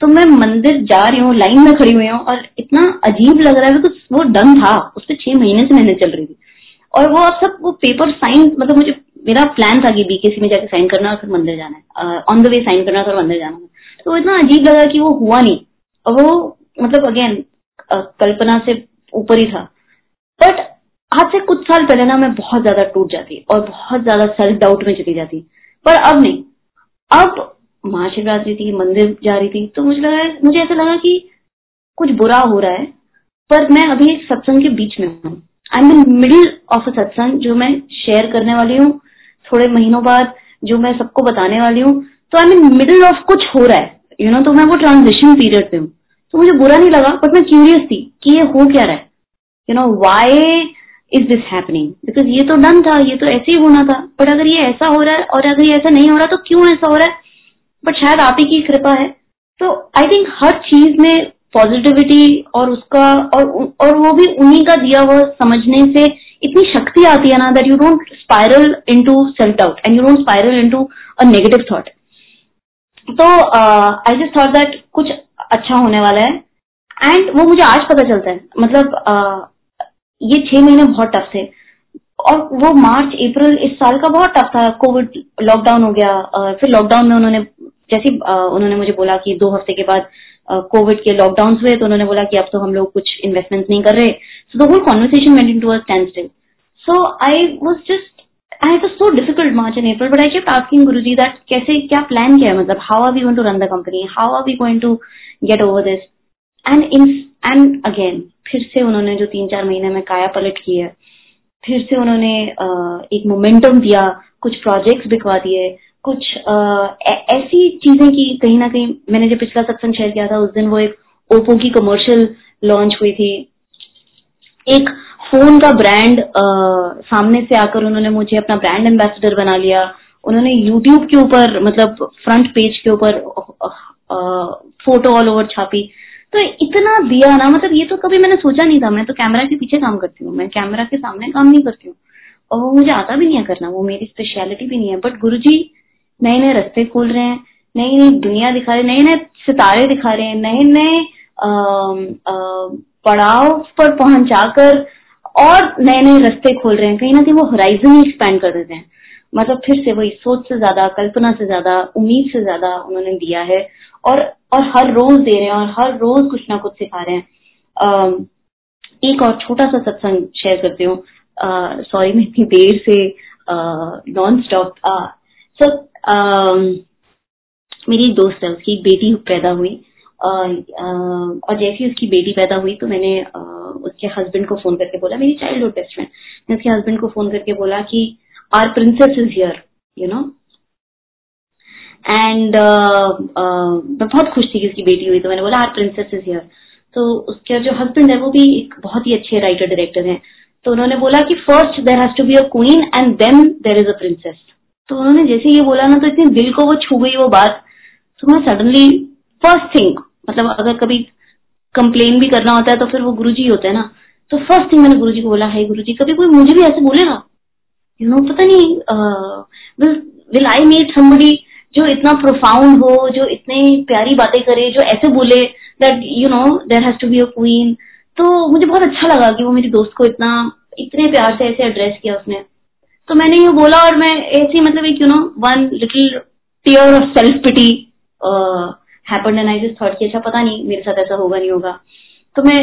तो मैं मंदिर जा रही हूँ, लाइन में खड़ी हुई हूँ और इतना अजीब लग रहा है बिकॉज़ वो डन था। उस पर छह महीने से मैंने चल रही थी। और वो अब सब वो पेपर साइन मतलब मुझे, मेरा प्लान था कि बीकेसी में जाके साइन करना और फिर मंदिर जाना है। ऑन द वे साइन करना और मंदिर जाना है। तो इतना अजीब लगा कि वो हुआ नहीं। और वो मतलब अगेन कल्पना से ऊपर ही था। बट आज से कुछ साल पहले ना मैं बहुत ज़्यादा टूट जाती और बहुत ज़्यादा सेल्फ डाउट में चली जाती। पर अब नहीं। अब महाशिवरात्रि थी मंदिर जा रही थी। तो मुझे लगा मुझे ऐसा लगा कि कुछ बुरा हो रहा है पर मैं अभी एक सत्संग के बीच में हूँ। I am in middle of a satsang जो मैं शेयर करने वाली हूँ। थोड़े महीनों बाद जो मैं सबको बताने वाली हूँ। तो आई मीन मिडिल ऑफ़ कुछ हो रहा है यू you नो know, तो मैं वो ट्रांजिशन पीरियड पे हूँ। तो मुझे बुरा नहीं लगा बट मैं क्यूरियस थी कि ये हो क्या रहा है। You know why is this happening because ये तो डन था ये तो ऐसे ही होना था। बट अगर ये ऐसा हो रहा है और अगर ये ऐसा नहीं हो रहा तो क्यों ऐसा हो रहा है? बट शायद आप ही की कृपा है। तो आई थिंक हर चीज़ में पॉजिटिविटी और उसका और और वो भी उन्हीं का दिया हुआ समझने से इतनी शक्ति आती है ना that you don't spiral into self doubt and you don't spiral into a negative thought तो आई जस्ट थॉट दैट कुछ अच्छा होने वाला है। एंड वो मुझे आज पता चलता है। मतलब uh, ये छह महीने बहुत टफ थे। और वो मार्च अप्रैल इस साल का बहुत टफ था। कोविड लॉकडाउन हो गया uh, फिर लॉकडाउन में उन्होंने जैसे उन्होंने मुझे बोला कि दो हफ़्ते के बाद कोविड के लॉकडाउन हुए तो उन्होंने बोला कि अब तो हम लोग कुछ इन्वेस्टमेंट नहीं कर रहे। So the whole conversation went into standstill so I was just I was so difficult March and April, but I kept asking Guruji that कैसे क्या प्लान क्या है? मतलब how are we going to run the company how are we going to get over this and in and again फिर से उन्होंने जो तीन चार महीने में काया पलट की है फिर से उन्होंने एक मोमेंटम दिया कुछ प्रोजेक्ट्स बिकवा दिए कुछ ऐसी चीज़ें की कहीं ना कहीं मैंने जो पिछला सत्संग शेयर किया था, उस दिन वो एक ओप्पो की कमर्शियल लॉन्च हुई थी। एक फ़ोन का ब्रांड सामने से आकर उन्होंने मुझे अपना ब्रांड एम्बेसडर बना लिया। उन्होंने यूट्यूब के ऊपर मतलब फ्रंट पेज के ऊपर फ़ोटो ऑल ओवर छापी। तो इतना दिया ना मतलब ये तो कभी मैंने सोचा नहीं था। मैं तो कैमरा के पीछे काम करती हूँ। मैं कैमरा के सामने काम नहीं करती हूँ। और वो मुझे आता भी नहीं है करना। वो मेरी स्पेशलिटी भी नहीं है। बट गुरु जी नए नए रस्ते खोल रहे हैं नई नई दुनिया दिखा रहे हैं नए नए सितारे दिखा रहे हैं नए नए पड़ाव पर पहुंचाकर और नए नए रस्ते खोल रहे हैं। कहीं ना कहीं वो होराइजन ही एक्सपैंड कर देते हैं। मतलब फिर से वही सोच से ज़्यादा, कल्पना से ज़्यादा, उम्मीद से ज़्यादा उन्होंने दिया है और और हर रोज दे रहे हैं और हर रोज कुछ ना कुछ सिखा रहे हैं। एक और छोटा सा सत्संग शेयर करती हूँ। सॉरी मैं इतनी देर से नॉन स्टॉप सो मेरी एक दोस्त है, उसकी बेटी पैदा हुई। और जैसे ही उसकी बेटी पैदा हुई तो मैंने उसके हस्बैंड को फ़ोन करके बोला, मेरी चाइल्डहुड बेस्ट फ्रेंड मैं उसके हस्बैंड को फ़ोन करके बोला कि our princess is here you know and मैं बहुत खुश थी कि उसकी बेटी हुई तो मैंने बोला आर प्रिंसेस इज़ हियर तो उसके जो हस्बैंड है, वो भी एक बहुत ही अच्छे राइटर डायरेक्टर हैं। तो उन्होंने बोला कि first there has to be a queen and then there is a princess तो उन्होंने जैसे ये बोला ना तो इतने दिल को वो छू गई वो बात। तो मैं सडनली फ़र्स्ट थिंग मतलब अगर कभी कंप्लेन भी करना होता है तो फिर वो गुरु जी होते हैं ना। तो फ़र्स्ट थिंग मैंने गुरु जी को बोला है गुरु जी कभी कोई मुझे भी ऐसे बोलेगा यू नो पता नहीं विल आई मीट समबडी जो इतना प्रोफाउंड हो, जो इतने प्यारी बातें करे, जो ऐसे बोले that you know there has to be a queen तो मुझे बहुत अच्छा लगा कि वो मेरी दोस्त को इतना, इतने प्यार से ऐसे एड्रेस किया उसने। तो मैंने ये बोला और मैं ऐसे मतलब एक you know one little tear of self pity happen and I just thought कि अच्छा पता नहीं मेरे साथ ऐसा होगा नहीं होगा। तो मैं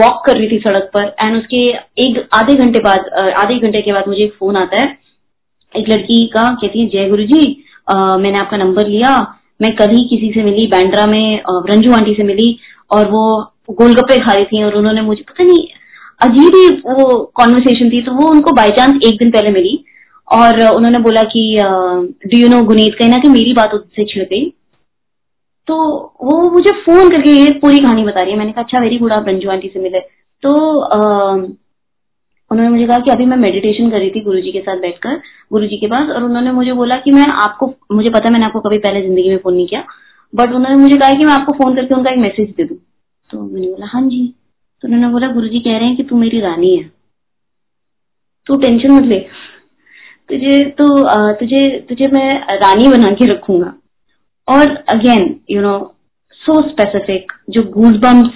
वॉक कर रही थी सड़क पर एंड उसके एक आधे घंटे बाद आधे घंटे के बाद मुझे एक फ़ोन आता है। एक लड़की का कहती है जय गुरु जी आ, मैंने आपका नंबर लिया। मैं कल ही किसी से मिली बैंड्रा में रंजू आंटी से मिली और वो गोलगप्पे खा रही थी और उन्होंने मुझे पता नहीं अजीब ही वो कॉन्वर्सेशन थी तो वो उनको बाई चांस एक दिन पहले मिली और उन्होंने बोला कि डू यू नो गुनीत कहीं ना कहीं मेरी बात उससे छिड़ गई। तो वो मुझे फ़ोन करके ये पूरी कहानी बता रही है। मैंने कहा अच्छा वेरी गुड आप रंजू आंटी से मिले। तो उन्होंने मुझे कहा कि अभी मैं मेडिटेशन कर रही थी गुरुजी के साथ बैठकर, गुरुजी के पास, और उन्होंने मुझे बोला कि मैं आपको, मुझे पता मैंने आपको कभी पहले ज़िंदगी में फ़ोन नहीं किया बट उन्होंने मुझे कहा कि मैं आपको फ़ोन करके उनका एक मैसेज दे दूँ। तो मैंने बोला हाँ जी। तो उन्होंने बोला गुरु जी कह रहे हैं कि तू मेरी रानी है। तू टेंशन मत ले। तुझे तो तुझे तुझे मैं रानी बना के रखूँगा। और again you know so specific जो गूज बम्स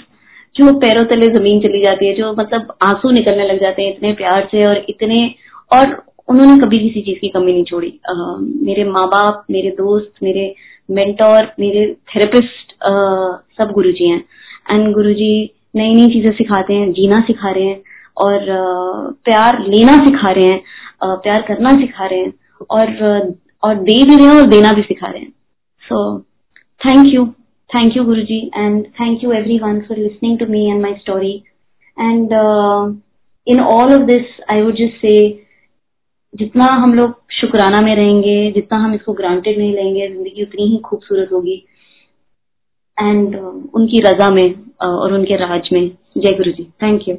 जो पैरों तले ज़मीन चली जाती है जो मतलब आँसू निकलने लग जाते हैं इतने प्यार से और इतने और उन्होंने कभी किसी चीज़ की कमी नहीं छोड़ी। आ, मेरे माँ बाप मेरे दोस्त मेरे मेंटोर मेरे थेरेपिस्ट uh, सब गुरु जी हैं। एंड गुरु जी नई नई चीज़ें सिखाते हैं जीना सिखा रहे हैं और प्यार लेना सिखा रहे हैं प्यार करना सिखा रहे हैं और और दे भी रहे हैं और देना भी सिखा रहे हैं so thank you Thank you, Guruji, and thank you everyone for listening to me and my story. And uh, in all of this, I would just say, जितना हम लोग शुक्राना में रहेंगे जितना हम इसको ग्रांटेड नहीं लेंगे ज़िंदगी उतनी ही खूबसूरत होगी एंड uh, उनकी रजा में और उनके राज में। जय गुरु जी थैंक यू